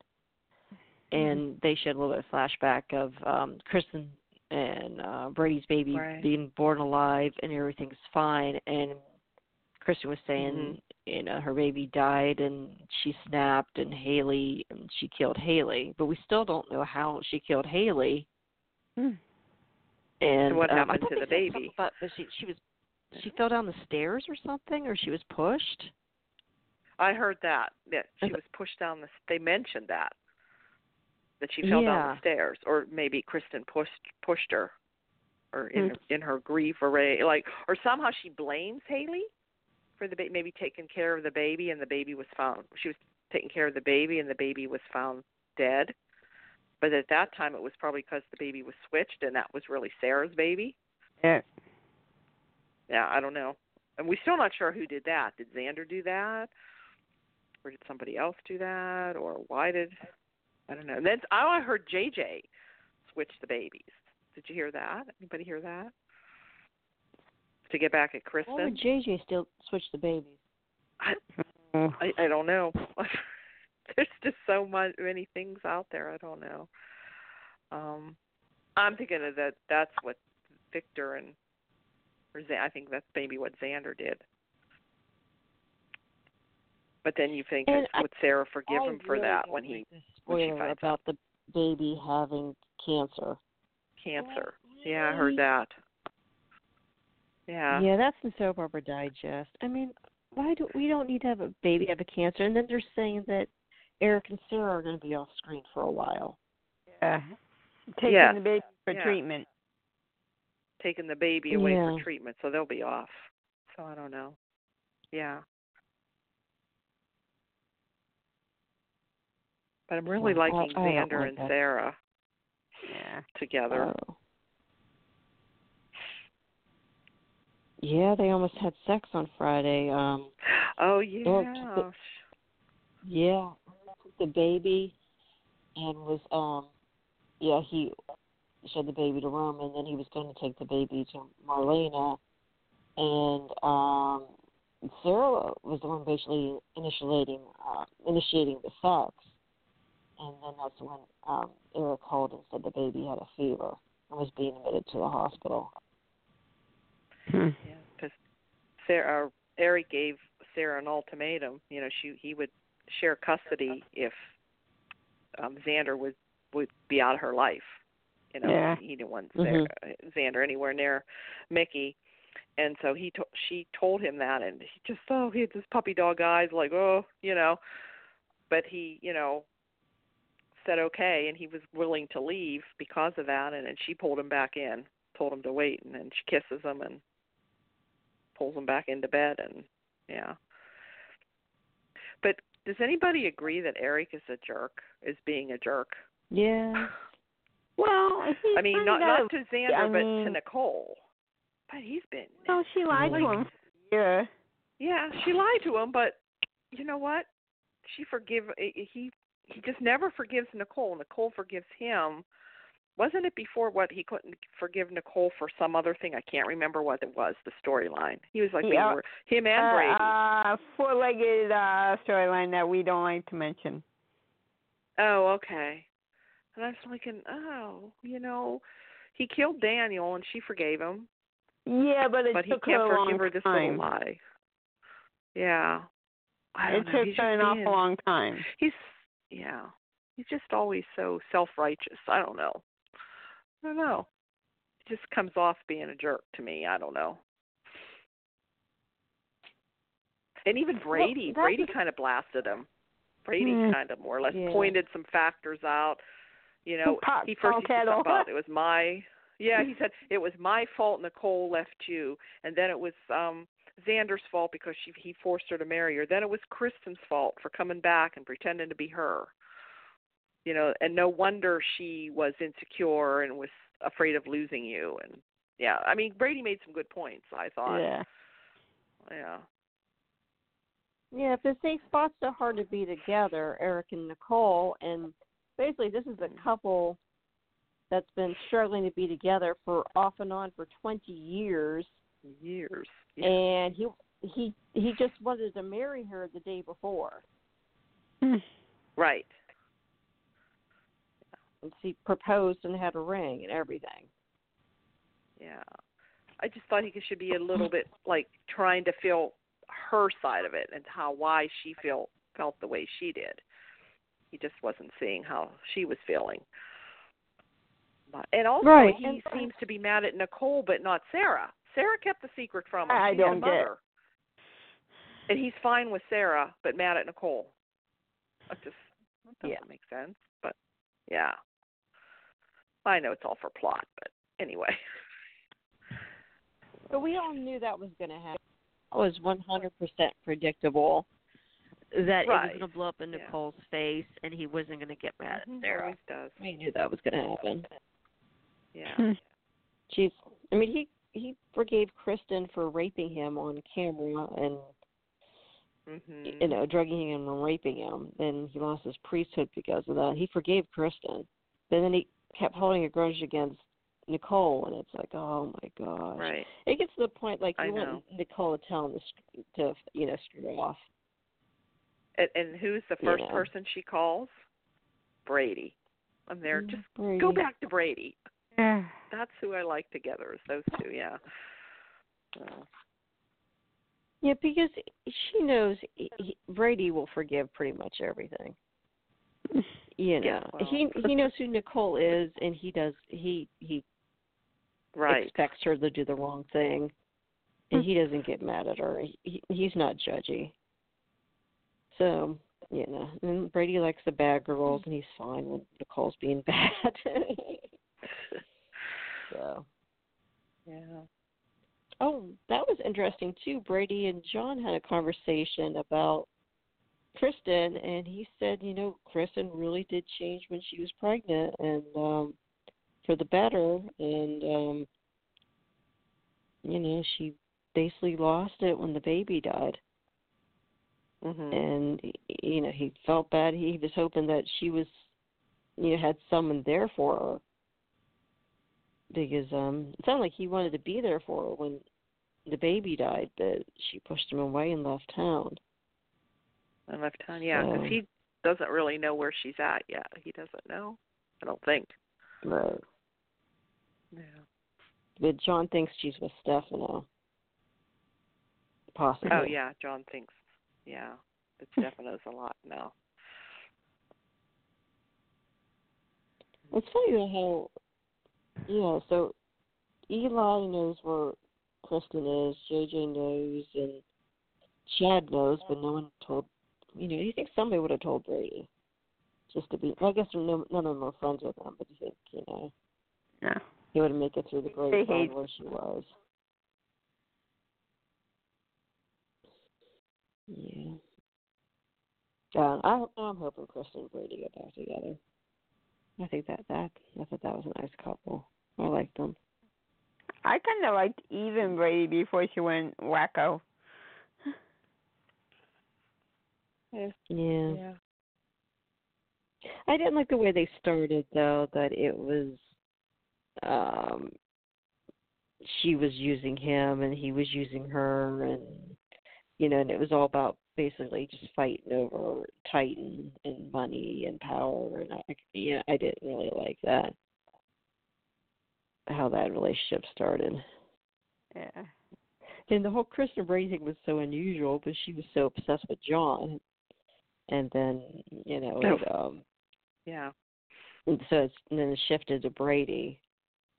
and they showed a little bit of flashback of um Kristen and uh Brady's baby Right. being born alive and everything's fine, and Kristen was saying Mhm. you know her baby died and she snapped and Haley and she killed Haley, but we still don't know how she killed Haley. Hmm. And what um, happened to the baby? About, that she she was she fell down the stairs or something, or she was pushed. I heard that that she was pushed down the. They mentioned that that she fell down the stairs, or maybe Kristen pushed pushed her, or in Mm. in her grief array, like, or somehow she blames Haley for the ba- maybe taking care of the baby, and the baby was found. She was taking care of the baby, and the baby was found dead. But at that time, it was probably because the baby was switched, and that was really Sarah's baby. Yeah. Yeah, I don't know. And we're still not sure who did that. Did Xander do that? Or did somebody else do that? Or why did I don't know. And then oh, I heard JJ switch the babies. Did you hear that? Anybody hear that? To get back at Why Kristen? would JJ still switch the babies? I. I I don't know. *laughs* There's just so much many things out there. I don't know. Um I'm thinking of that that's what Victor and or Xan- I think that's maybe what Xander did. But then you think would Sarah forgive I him for really that when he like the when she spoiler finds about the baby having cancer. cancer? Yeah, I heard that. Yeah. Yeah, that's in Soap Opera Digest. I mean, why do we don't need to have a baby have a cancer? And then they're saying that Eric and Sarah are going to be off screen for a while. Yeah. Taking Yes. the baby for Yeah. treatment. Taking the baby away Yeah. for treatment, so they'll be off. So I don't know. Yeah. But I'm really Well, liking I don't Xander like and that. Sarah Yeah. together. Oh. Yeah, they almost had sex on Friday. Um Oh yeah. took Yeah, took the baby and was um yeah, he showed the baby to Rome and then he was going to take the baby to Marlena and um Sarah was the one basically initiating uh, initiating the sex and then that's when um Eric called and said the baby had a fever and was being admitted to the hospital. Hmm. Yeah, because Sarah, uh, Eric gave Sarah an ultimatum. You know, she he would share custody if um Xander would would be out of her life. You know, Yeah. he didn't want Mhm. Xander anywhere near Mickey, and so he to- she told him that, and he just oh he had this puppy dog eyes like oh you know, but he you know said okay, and he was willing to leave because of that, and then she pulled him back in, told him to wait, and then she kisses him and pulls him back into bed and yeah. But does anybody agree that Eric is a jerk? Is being a jerk? Yeah. *laughs* Well, I mean, not not to Xander, I but to Nicole. But he's been No, she lied to him. Yeah. yeah. She lied to him, but you know what? She forgive he he just never forgives Nicole. Nicole forgives him. Wasn't it before what he couldn't forgive Nicole for some other thing? I can't remember what it was. The storyline. He was like, Yeah. we him and Brady. Uh, four-legged uh, storyline that we don't like to mention. Oh, okay. And I was thinking, oh, you know, he killed Daniel and she forgave him, Yeah, but it but he took can't her a forgive long her this time. little lie. Yeah. I It know. took just an awful long time. He's yeah. He's just always so self-righteous. I don't know. I don't know. He just comes off being a jerk to me. I don't know. And even Brady, that's Brady kind of blasted him. Brady Hmm. kind of more or less Yeah. pointed some factors out. You know, he first he said about it was my yeah, he *laughs* said it was my fault Nicole left you and then it was um Xander's fault because she he forced her to marry her. Then it was Kristen's fault for coming back and pretending to be her. You know, and no wonder she was insecure and was afraid of losing you and yeah, I mean Brady made some good points, I thought. Yeah. Yeah. Yeah, if they spots so hard to be together, Eric and Nicole, and basically this is a couple that's been struggling to be together for off and on for 20 years, Years. Yeah. and he he he just wanted to marry her the day before, Hmm. *sighs* Right. and she proposed and had a ring and everything. Yeah. I just thought he should be a little bit like trying to feel her side of it and how why she feel felt the way she did. He just wasn't seeing how she was feeling. But, and also Right. he And- seems to be mad at Nicole but not Sarah. Sarah kept the secret from him. I She had a don't get- mother. and he's fine with Sarah, but mad at Nicole. That just that doesn't Yeah. make sense. But yeah, I know it's all for plot, but anyway. *laughs* But we all knew that was going to happen. It was 100% predictable that it was going to blow up in Yeah. Nicole's face and he wasn't going to get mad at Mhm, Sarah. Always does. We knew that was going to happen. Yeah. Hmm. She's, I mean, he he forgave Kristen for raping him on camera and mhm. you know drugging him and raping him. Then he lost his priesthood because of that. He forgave Kristen, but then he kept holding a grudge against Nicole, and it's like, oh my gosh. Right. It gets to the point like I you know. want Nicole to tell him to, to you know screw off. And, and who's the first person she calls? Brady. I'm there. Just Brady. go back to Brady. *sighs* That's who I like together. Is those two? Yeah. So, Yeah, because she knows he, he- Brady will forgive pretty much everything. *laughs* You know, Yeah, well. he he knows who Nicole is, and he does he he right. expects her to do the wrong thing, and he doesn't get mad at her. He, he's not judgy. So you know, and Brady likes the bad girls, and he's fine when Nicole's being *laughs* bad. *laughs* so, Yeah. oh, that was interesting too. Brady and John had a conversation about Kristen, and he said, you know, Kristen really did change when she was pregnant, and um for the better, and um you know, she basically lost it when the baby died. Mhm. and you know he felt bad he was hoping that she was you know had someone there for her because um it sounded like he wanted to be there for her when the baby died but she pushed him away and left town And left town. Yeah, because So- he doesn't really know where she's at yet. He doesn't know. I don't think. right Yeah. but john thinks she's with stefano possibly Oh yeah, John thinks. Yeah, that *laughs* Stefano's a lot now. It's funny though how, yeah. So Eli knows where Kristen is. JJ knows, and Chad knows, but no one told. You know, you think somebody would have told Brady, just to be. Well, I guess no, none of them are friends with him, but you think you know Yeah. he would have make it through the grapevine where she was. Yeah. Uh, I, I'm hoping Kristen and Brady get back together. I think that that I thought that was a nice couple. I liked them. I kind of liked even Brady before she went wacko. Yeah. Yeah. I didn't like the way they started though, that it was um she was using him and he was using her and you know, and it was all about basically just fighting over Titan and money and power and I yeah, I didn't really like that. How that relationship started. Yeah. And the whole Kristen Brady thing was so unusual, but she was so obsessed with John and then, you know, it, um Yeah. and so it's and then it shifted to Brady,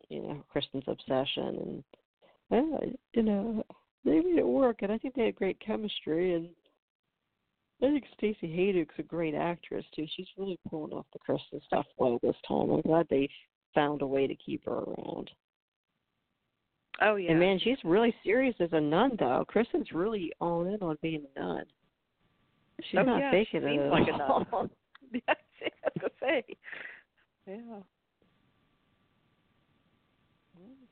you know, Kristen's obsession, and uh, you know they made it work, and I think they had great chemistry, and I think Stacy Haiduk's a great actress too. She's really pulling off the Kristen stuff well this time. I'm glad they found a way to keep her around. Oh yeah. And man, she's really serious as a nun, though. Kristen's really all in on being a nun. She's oh, not yeah, faking she it seems at like a all. nun. *laughs* yes, I was gonna say. Yeah.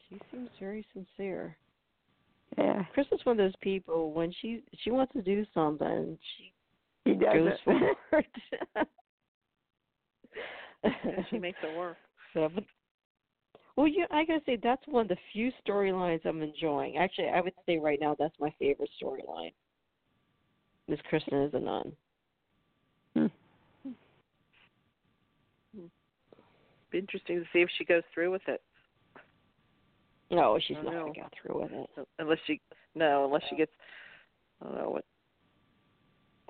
She seems very sincere. Yeah. Kristen's one of those people when she she wants to do something, she He does goes it. she *laughs* makes it work. but, well, you, I gotta say that's one of the few storylines I'm enjoying. Actually, I would say right now that's my favorite storyline. Miss Kristen is a nun. Hmm. Be interesting to see if she goes through with it. No, she's not know. gonna go through with it. Unless she no, unless she gets I don't know what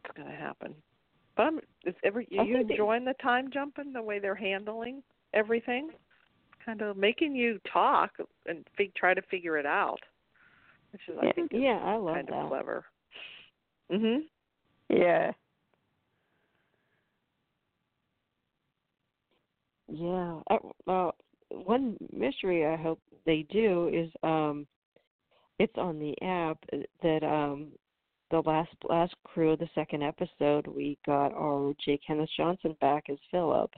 what's gonna happen. But I'm is every I are you enjoying the time jumping, the way they're handling everything? Kind of making you talk and fig- try to figure it out. Which is I Yeah. think is Yeah, I love kind that. of clever. Mhm. Yeah. Yeah. Uh, one mystery I hope they do is um, it's on the app that um, the last last crew of the second episode we got our J. Kenneth Johnson back as Philip.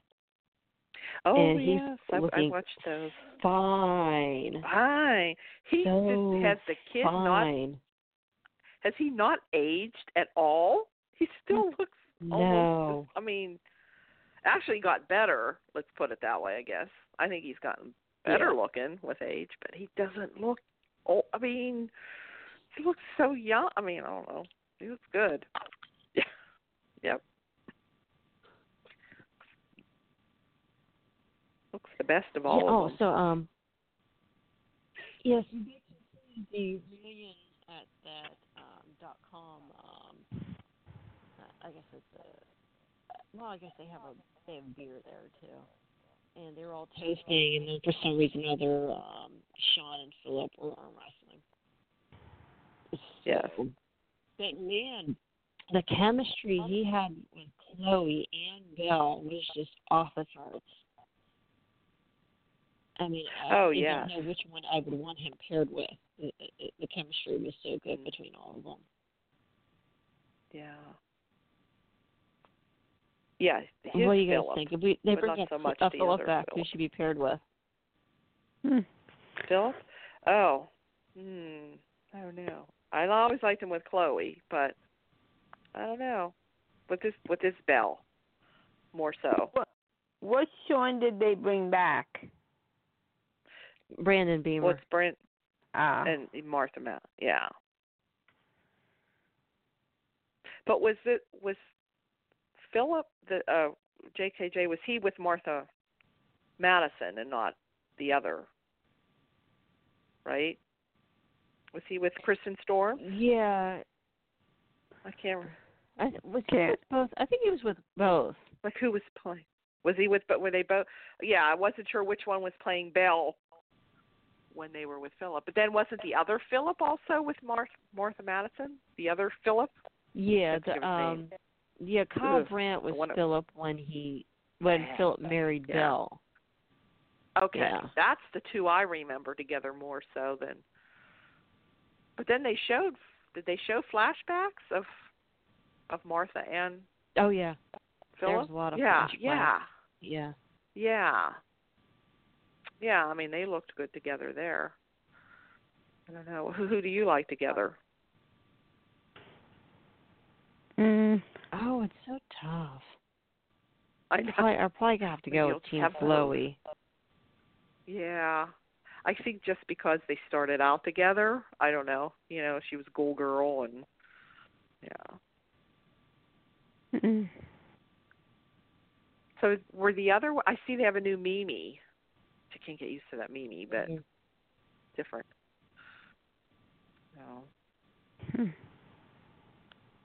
Oh and he's yes, I, I watched those. Fine. Fine. He so has the kid not has he not aged at all? He still looks almost No. I mean actually got better, let's put it that way, I guess. I think he's gotten better Yeah. looking with age, but he doesn't look oh I mean he looks so young. I mean, I don't know. He looks good. Yeah. Yep. Looks the best of all yeah, of oh, them. so um yes, you get to see the reunion at that um dot com um I guess it's a well, I guess they have a they have beer there too. And they're all toasting and then for some reason or other um Sean and Philip were arm wrestling. Yes. But man, the chemistry he had with Chloe and Belle was just off the charts. I mean, I Oh, didn't yes. know which one I would want him paired with. The, the, the chemistry was so good between all of them. Yeah. Yeah, his what do you guys Philip. think? If we they bring not up so much uh, the Philip other back, who should be paired with? Hmm. Philip? Oh. Hmm. I don't know. I always liked him with Chloe, but I don't know. With this with this Belle. More so. What what Sean did they bring back? Brandon Beemer. What's Brent Ah. and Martha Matt. Yeah. But was it was Philip the uh JKJ was he with Martha Madison and not the other? Right? Was he with Kirsten Storm? yeah, I can't remember. I was he Okay. with both. I think he was with both. like who was playing was he with but were they both yeah i wasn't sure which one was playing Belle when they were with philip but then wasn't the other philip also with martha martha madison the other philip Yeah, Can't the of um, yeah, Kyle Ugh, Brandt was the one that- Philip when he when Yeah. Philip married Yeah. Belle. okay Yeah. that's the two i remember together more so than but then they showed did they show flashbacks of of martha and Oh yeah, philip was a lot of yeah flashbacks. yeah yeah. Yeah. Yeah, I mean they looked good together there. I don't know. Who who do you like together? Mm. Oh, it's so tough. I I know. probably, I probably gonna have to go you with Team have. Chloe. Yeah. I think just because they started out together, I don't know. You know, she was Ghoul Girl and yeah. Mm. So were the other I see they have a new Mimi. I can't get used to that Mimi, but Mhm. different. No. Hmm.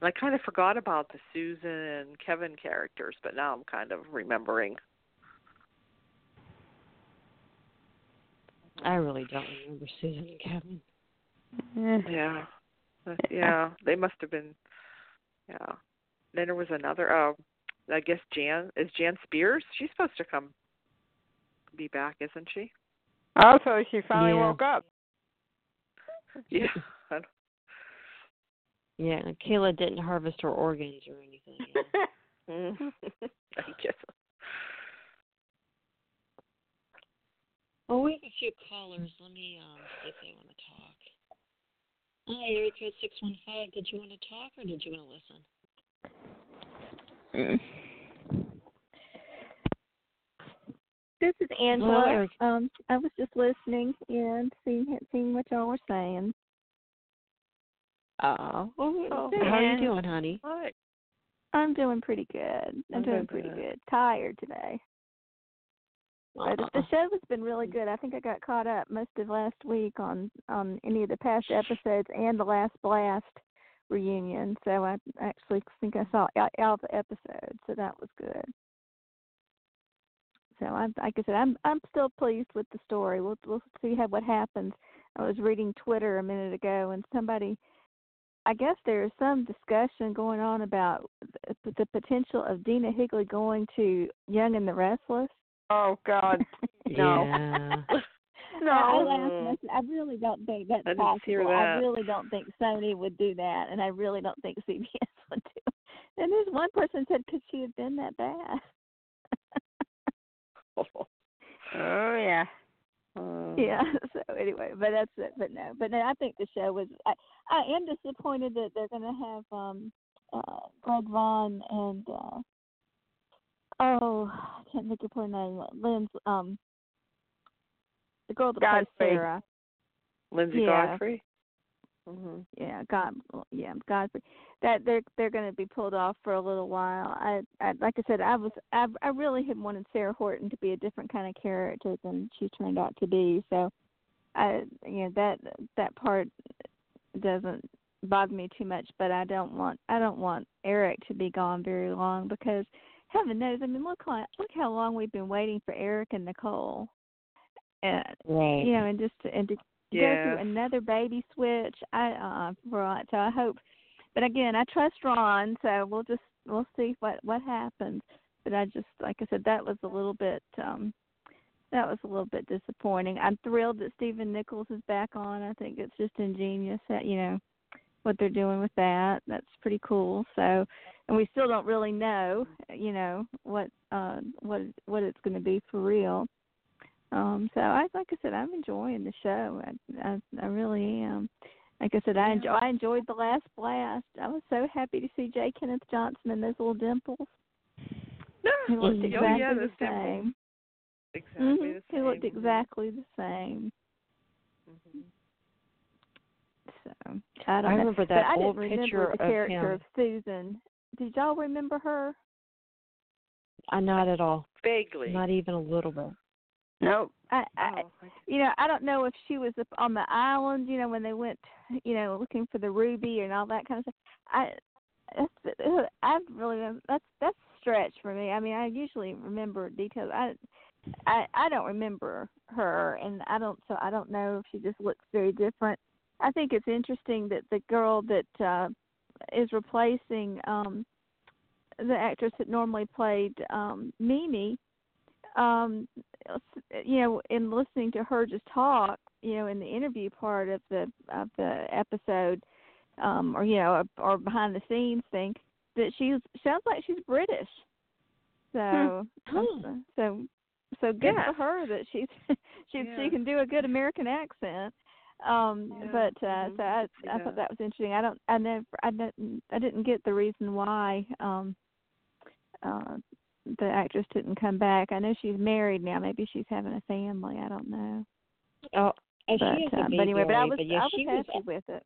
And I kind of forgot about the Susan and Kevin characters, but now I'm kind of remembering. I really don't remember Susan and Kevin. Yeah. Yeah. Uh, they must have been yeah. Then there was another oh I guess Jan is Jan Spears? She's supposed to come be back, isn't she? Oh, so she finally Yeah. woke up. *laughs* Yeah. Yeah, and Kayla didn't harvest her organs or anything. yeah. *laughs* Mm. I guess. Well, we have a few callers. Let me um see if they want to talk. Hi, area code six one five. Did you want to talk or did you want to listen? Mm. This is Angela. Eric. Um, I was just listening and seeing seeing what y'all were saying. Oh, Oh, how are you doing, honey? Hi. I'm doing pretty good. I'm Okay, doing pretty good. good. Tired today, but the- the show has been really good. I think I got caught up most of last week on on any of the past episodes and the last blast reunion. So I actually think I saw all the episodes, so that was good. So I'm like I said, I'm I'm still pleased with the story. We'll we'll see how what happens. I was reading Twitter a minute ago, and somebody I guess there is some discussion going on about the, the potential of Dena Higley going to Young and the Restless. Oh God, no. Yeah. no. *laughs* I, I laughed I really don't think that's I didn't possible. hear I really don't think Sony would do that, and I really don't think *laughs* CBS would do. it. And there's one person said, "Could she have been that bad?" *laughs* Oh yeah. Uh, yeah. So anyway, but that's it. But no, but no, I think the show was. I, I am disappointed that they're going to have um uh Greg Vaughn and uh oh, I can't think of her name. Lynn's um the girl that plays Sarah. Linsey Yeah. Godfrey. hmm yeah, God, yeah, Godfrey. That they're they're going to be pulled off for a little while. I, I like I said, I was I I really had wanted Sarah Horton to be a different kind of character than she turned out to be. So, I you know that that part doesn't bother me too much. But I don't want I don't want Eric to be gone very long because heaven knows. I mean, look how look how long we've been waiting for Eric and Nicole. And Right. you know, and just to, and to go through another baby switch. I uh right. So I hope, but again, I trust Ron. So we'll just we'll see what what happens. But I just like I said, that was a little bit um that was a little bit disappointing. I'm thrilled that Stephen Nichols is back on. I think it's just ingenious that you know what they're doing with that. That's pretty cool. So, and we still don't really know, you know, what uh what what it's going to be for real. Um, so I like I said, I'm enjoying the show. I I, I really am. Like I said, I enjoy I enjoyed the last blast. I was so happy to see J. Kenneth Johnson and those little dimples. He looked exactly oh yeah, the dimples. same. Exactly Mhm. the He looked exactly the same. Mhm. So I don't I know. remember but that I old didn't remember picture the of character him. of Susan. Did y'all remember her? Uh, not at all. Vaguely. Not even a little bit. Nope. I, I oh, you know, I don't know if she was up on the island, you know, when they went, you know, looking for the ruby and all that kind of stuff. I, that's, I've really, that's that's stretch for me. I mean, I usually remember details. I, I, I don't remember her, and I don't, so I don't know if she just looks very different. I think it's interesting that the girl that uh is replacing um the actress that normally played um Mimi um you know in listening to her just talk you know in the interview part of the of the episode um or you know or, or behind the scenes thing that she sounds like she's british so Hmm. so so good Yes. for her that she's *laughs* she Yeah. she can do a good american accent um Yeah. but uh Mhm. so i i that. thought that was interesting i don't i never i didn't i didn't get the reason why um uh the actress didn't come back i know she's married now maybe she's having a family i don't know Oh, and but she uh, but anyway but i was but yeah, i was she happy was with it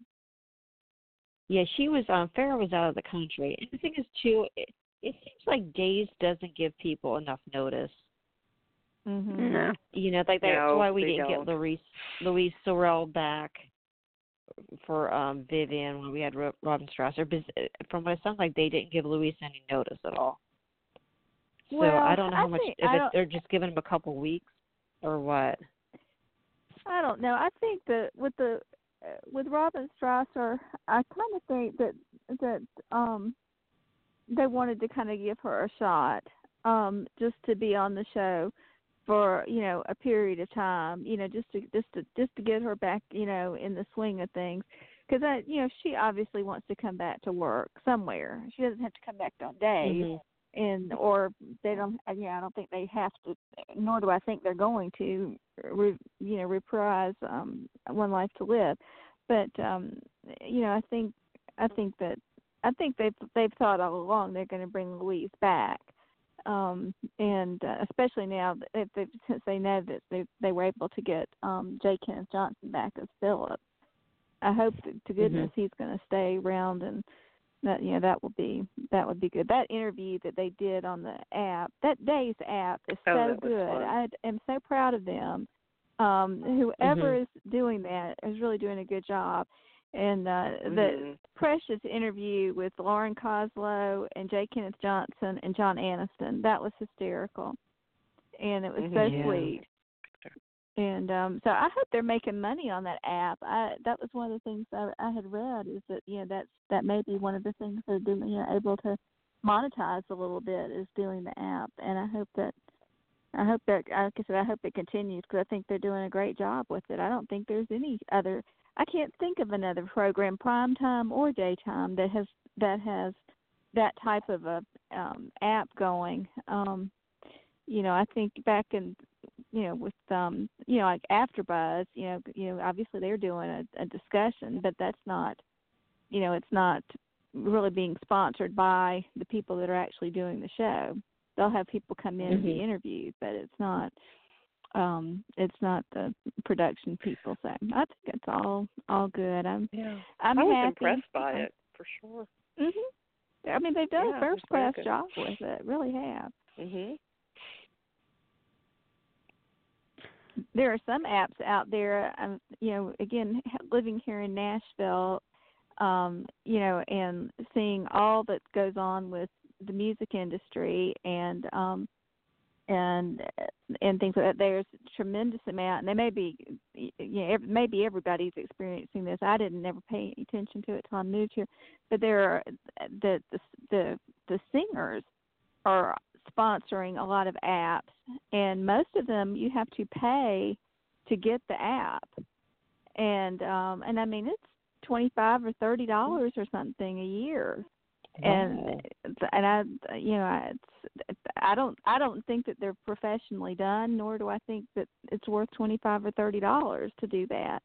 yeah, she was um Farah was out of the country. And the thing is too, it, it seems like Days doesn't give people enough notice. Mhm No. You know, like that's No, why we didn't don't. get Louise Louise Sorel back for um Vivian when we had Ro- Robin Strasser. Because uh, from what it sounds like, they didn't give Louise any notice at all. So Well, I don't know how I much think- if I it's, don't- they're just giving him a couple weeks or what. I don't know. I think that with the uh, with Robin Strasser, I kind of think that that um they wanted to kind of give her a shot, um, just to be on the show for you know a period of time, you know, just to just to just to get her back, you know, in the swing of things. Because I, you know, she obviously wants to come back to work somewhere. She doesn't have to come back on days Mhm. and or they don't uh, yeah i don't think they have to nor do i think they're going to re, you know reprise um one life to live but um you know i think i think that i think they've they've thought all along they're going to bring louise back um and uh, especially now that they since they know that they they were able to get um j kenneth johnson back as philip i hope that, to goodness he's going to stay around and that you know that will be that would be good. That interview that they did on the app, that day's app is Oh, so good. fun. I am so proud of them. Um, whoever Mhm. is doing that is really doing a good job. And uh, the Mhm. precious interview with Lauren Koslow and J. Kenneth Johnson and John Aniston, that was hysterical, and it was so Mhm. Yeah. sweet. and um so I hope they're making money on that app. I that was one of the things I, I had read is that you know that's that may be one of the things they're doing, you know, able to monetize a little bit is doing the app, and I hope that I hope that like I said I hope it continues because I think they're doing a great job with it. I don't think there's any other I can't think of another program, prime time or daytime, that has that has that type of a um app going. Um you know, I think back in you know with um you know like AfterBuzz, you know, you know obviously they're doing a, a discussion, but that's not you know it's not really being sponsored by the people that are actually doing the show. They'll have people come in and be Mhm. interviewed, but it's not um it's not the production people so I think it's all all good. I'm Yeah. I'm I was happy. impressed by I'm- it for sure. Mhm. I mean they've done Yeah, a first class job with it, really have. Mhm. there are some apps out there um you know again living here in Nashville um you know and seeing all that goes on with the music industry and um and and things like that. There's a tremendous amount and they may be you know maybe everybody's experiencing this. I didn't never pay attention to it till i moved here. But there are the the the, the singers are sponsoring a lot of apps and most of them you have to pay to get the app. And um and i mean it's twenty five or thirty dollars or something a year and and i you know I, it's i don't i don't think that they're professionally done nor do i think that it's worth twenty five or thirty dollars to do that.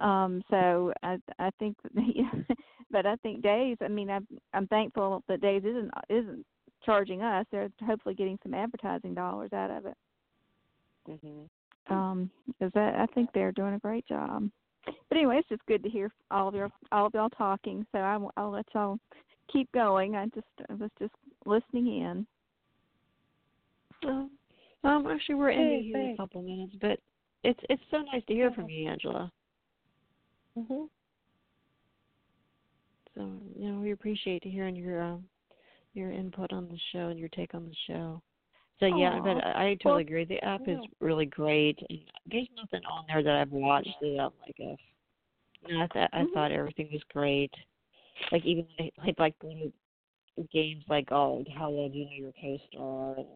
Um so i i think that *laughs* but i think days i mean i'm i'm thankful that days isn't isn't charging us. They're hopefully getting some advertising dollars out of it. Mhm. um because I, I think they're doing a great job. But anyway it's just good to hear all of your all of y'all talking. So I, i'll let y'all keep going i just i was just listening in Well, um, actually, we're Hey, ending here in a couple minutes, but it's it's so nice to hear from you, Angela. Mhm. So you know, we appreciate hearing your um your input on the show and your take on the show. So yeah, Aw. but I, I totally Well, agree. The app is really great, and there's nothing on there that I've watched that I'm like a. No, I, th- I Mhm. thought everything was great. Like even like like, games like oh how well do you know your co-star and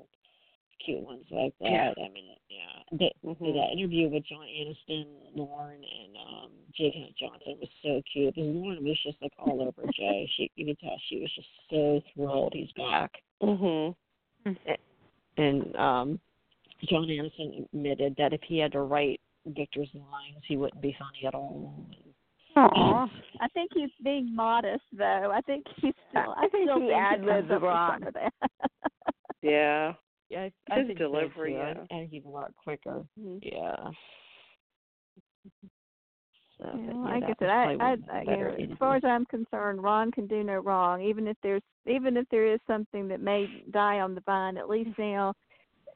cute ones like that. Yeah. I mean, yeah, the, Mhm. that interview with John Aniston, Lauren, and um Jake Hunt Johnson was so cute because Lauren was just like all over Jay. *laughs* She you could tell she was just so thrilled he's back. Mhm. And um John Aniston admitted that if he had to write Victor's lines, he wouldn't be funny at all. Aw. i think he's being modest though i think he's still i, I think still he think ad-libs comes up with a lot. of that *laughs* Yeah. Yeah, I, I His think delivery, so yeah. I, I think he's a lot quicker. Mhm. Yeah. So, but Yeah, yeah, like I said, I, I, one of the I you know, as far as I'm concerned, Ron can do no wrong. Even if there's, even if there is something that may die on the vine, at least now,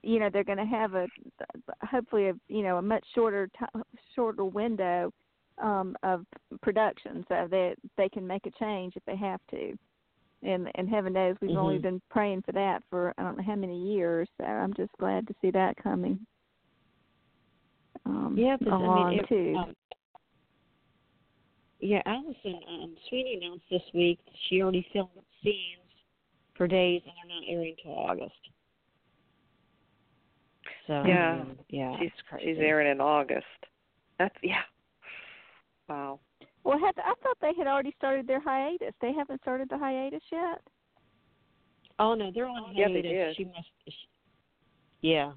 you know, they're going to have a, hopefully a, you know, a much shorter, ti shorter window um of production, so that they can make a change if they have to. And and heaven knows we've only Mhm. been praying for that for I don't know how many years. So I'm just glad to see that coming. Um, Yeah, 'cause, along I mean, it, too. um, yeah, Alison um, Sweeney announced this week that she already filmed scenes for days, and they're not airing till August. So Yeah. um, yeah, She's it's crazy. she's airing in August. That's yeah. Wow. Well, have, I thought they had already started their hiatus. They haven't started the hiatus yet. Oh no, they're on hiatus. Yeah, they hiatus. did. She must. She, yeah,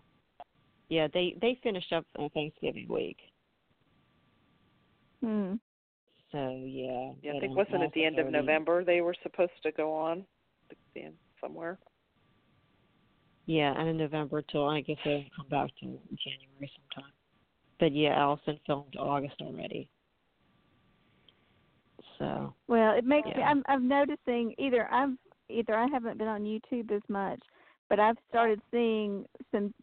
yeah. They they finished up on Thanksgiving week. Hmm. So yeah. Yeah, I think wasn't at the Alison's end of November they were supposed to go on? Like somewhere. Yeah, and in November till I guess they'll come back to January sometime. But yeah, Alison filmed August already. So Well, it makes me. I'm I'm noticing either I've either I haven't been on YouTube as much, but I've started seeing some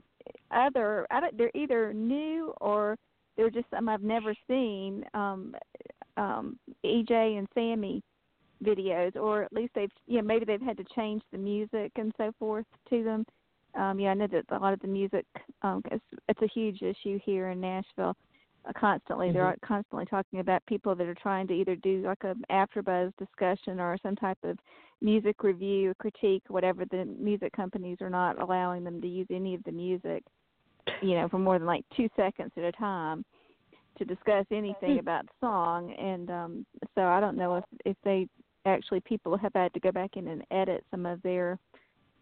other. I don't, they're either new or they're just some I've never seen. Um, um, EJ and Sami videos, or at least they've yeah maybe they've had to change the music and so forth to them. um, yeah, I know that a lot of the music, um, it's, it's a huge issue here in Nashville. Constantly, they're constantly talking about people that are trying to either do like a AfterBuzz discussion or some type of music review, critique, whatever. The music companies are not allowing them to use any of the music, you know, for more than like two seconds at a time to discuss anything about the song. And um, so I don't know if if they actually people have had to go back in and edit some of their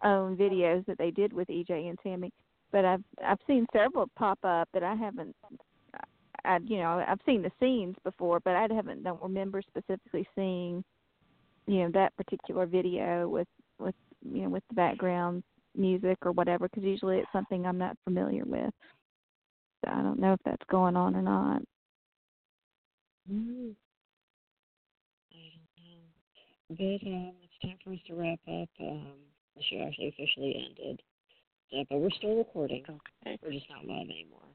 own videos that they did with EJ and Sami. But I've I've seen several pop up that I haven't. I you know I've seen the scenes before, but I haven't don't remember specifically seeing, you know, that particular video with with you know with the background music or whatever. Because usually it's something I'm not familiar with. So I don't know if that's going on or not. Mm. I don't know. But um, it's time for us to wrap up. Um, the show actually officially ended. So, but we're still recording. Okay. We're just not live anymore.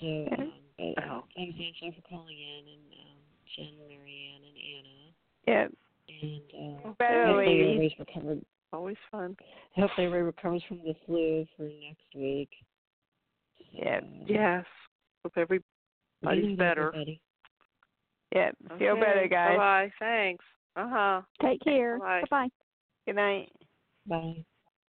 So, um, but Oh. thanks, Angela, for calling in, and um, Jen, Marianne, and Anna. Yeah. And uh, Better hopefully ladies. everybody's recovered. Always fun. Hopefully everybody recovers from the flu for next week. Yeah. So, Yes. Hope everybody's good night, better. everybody. Yeah. Feel better, guys. Bye bye. Thanks. Uh huh. Take care. Bye. Bye bye. Good night. Bye.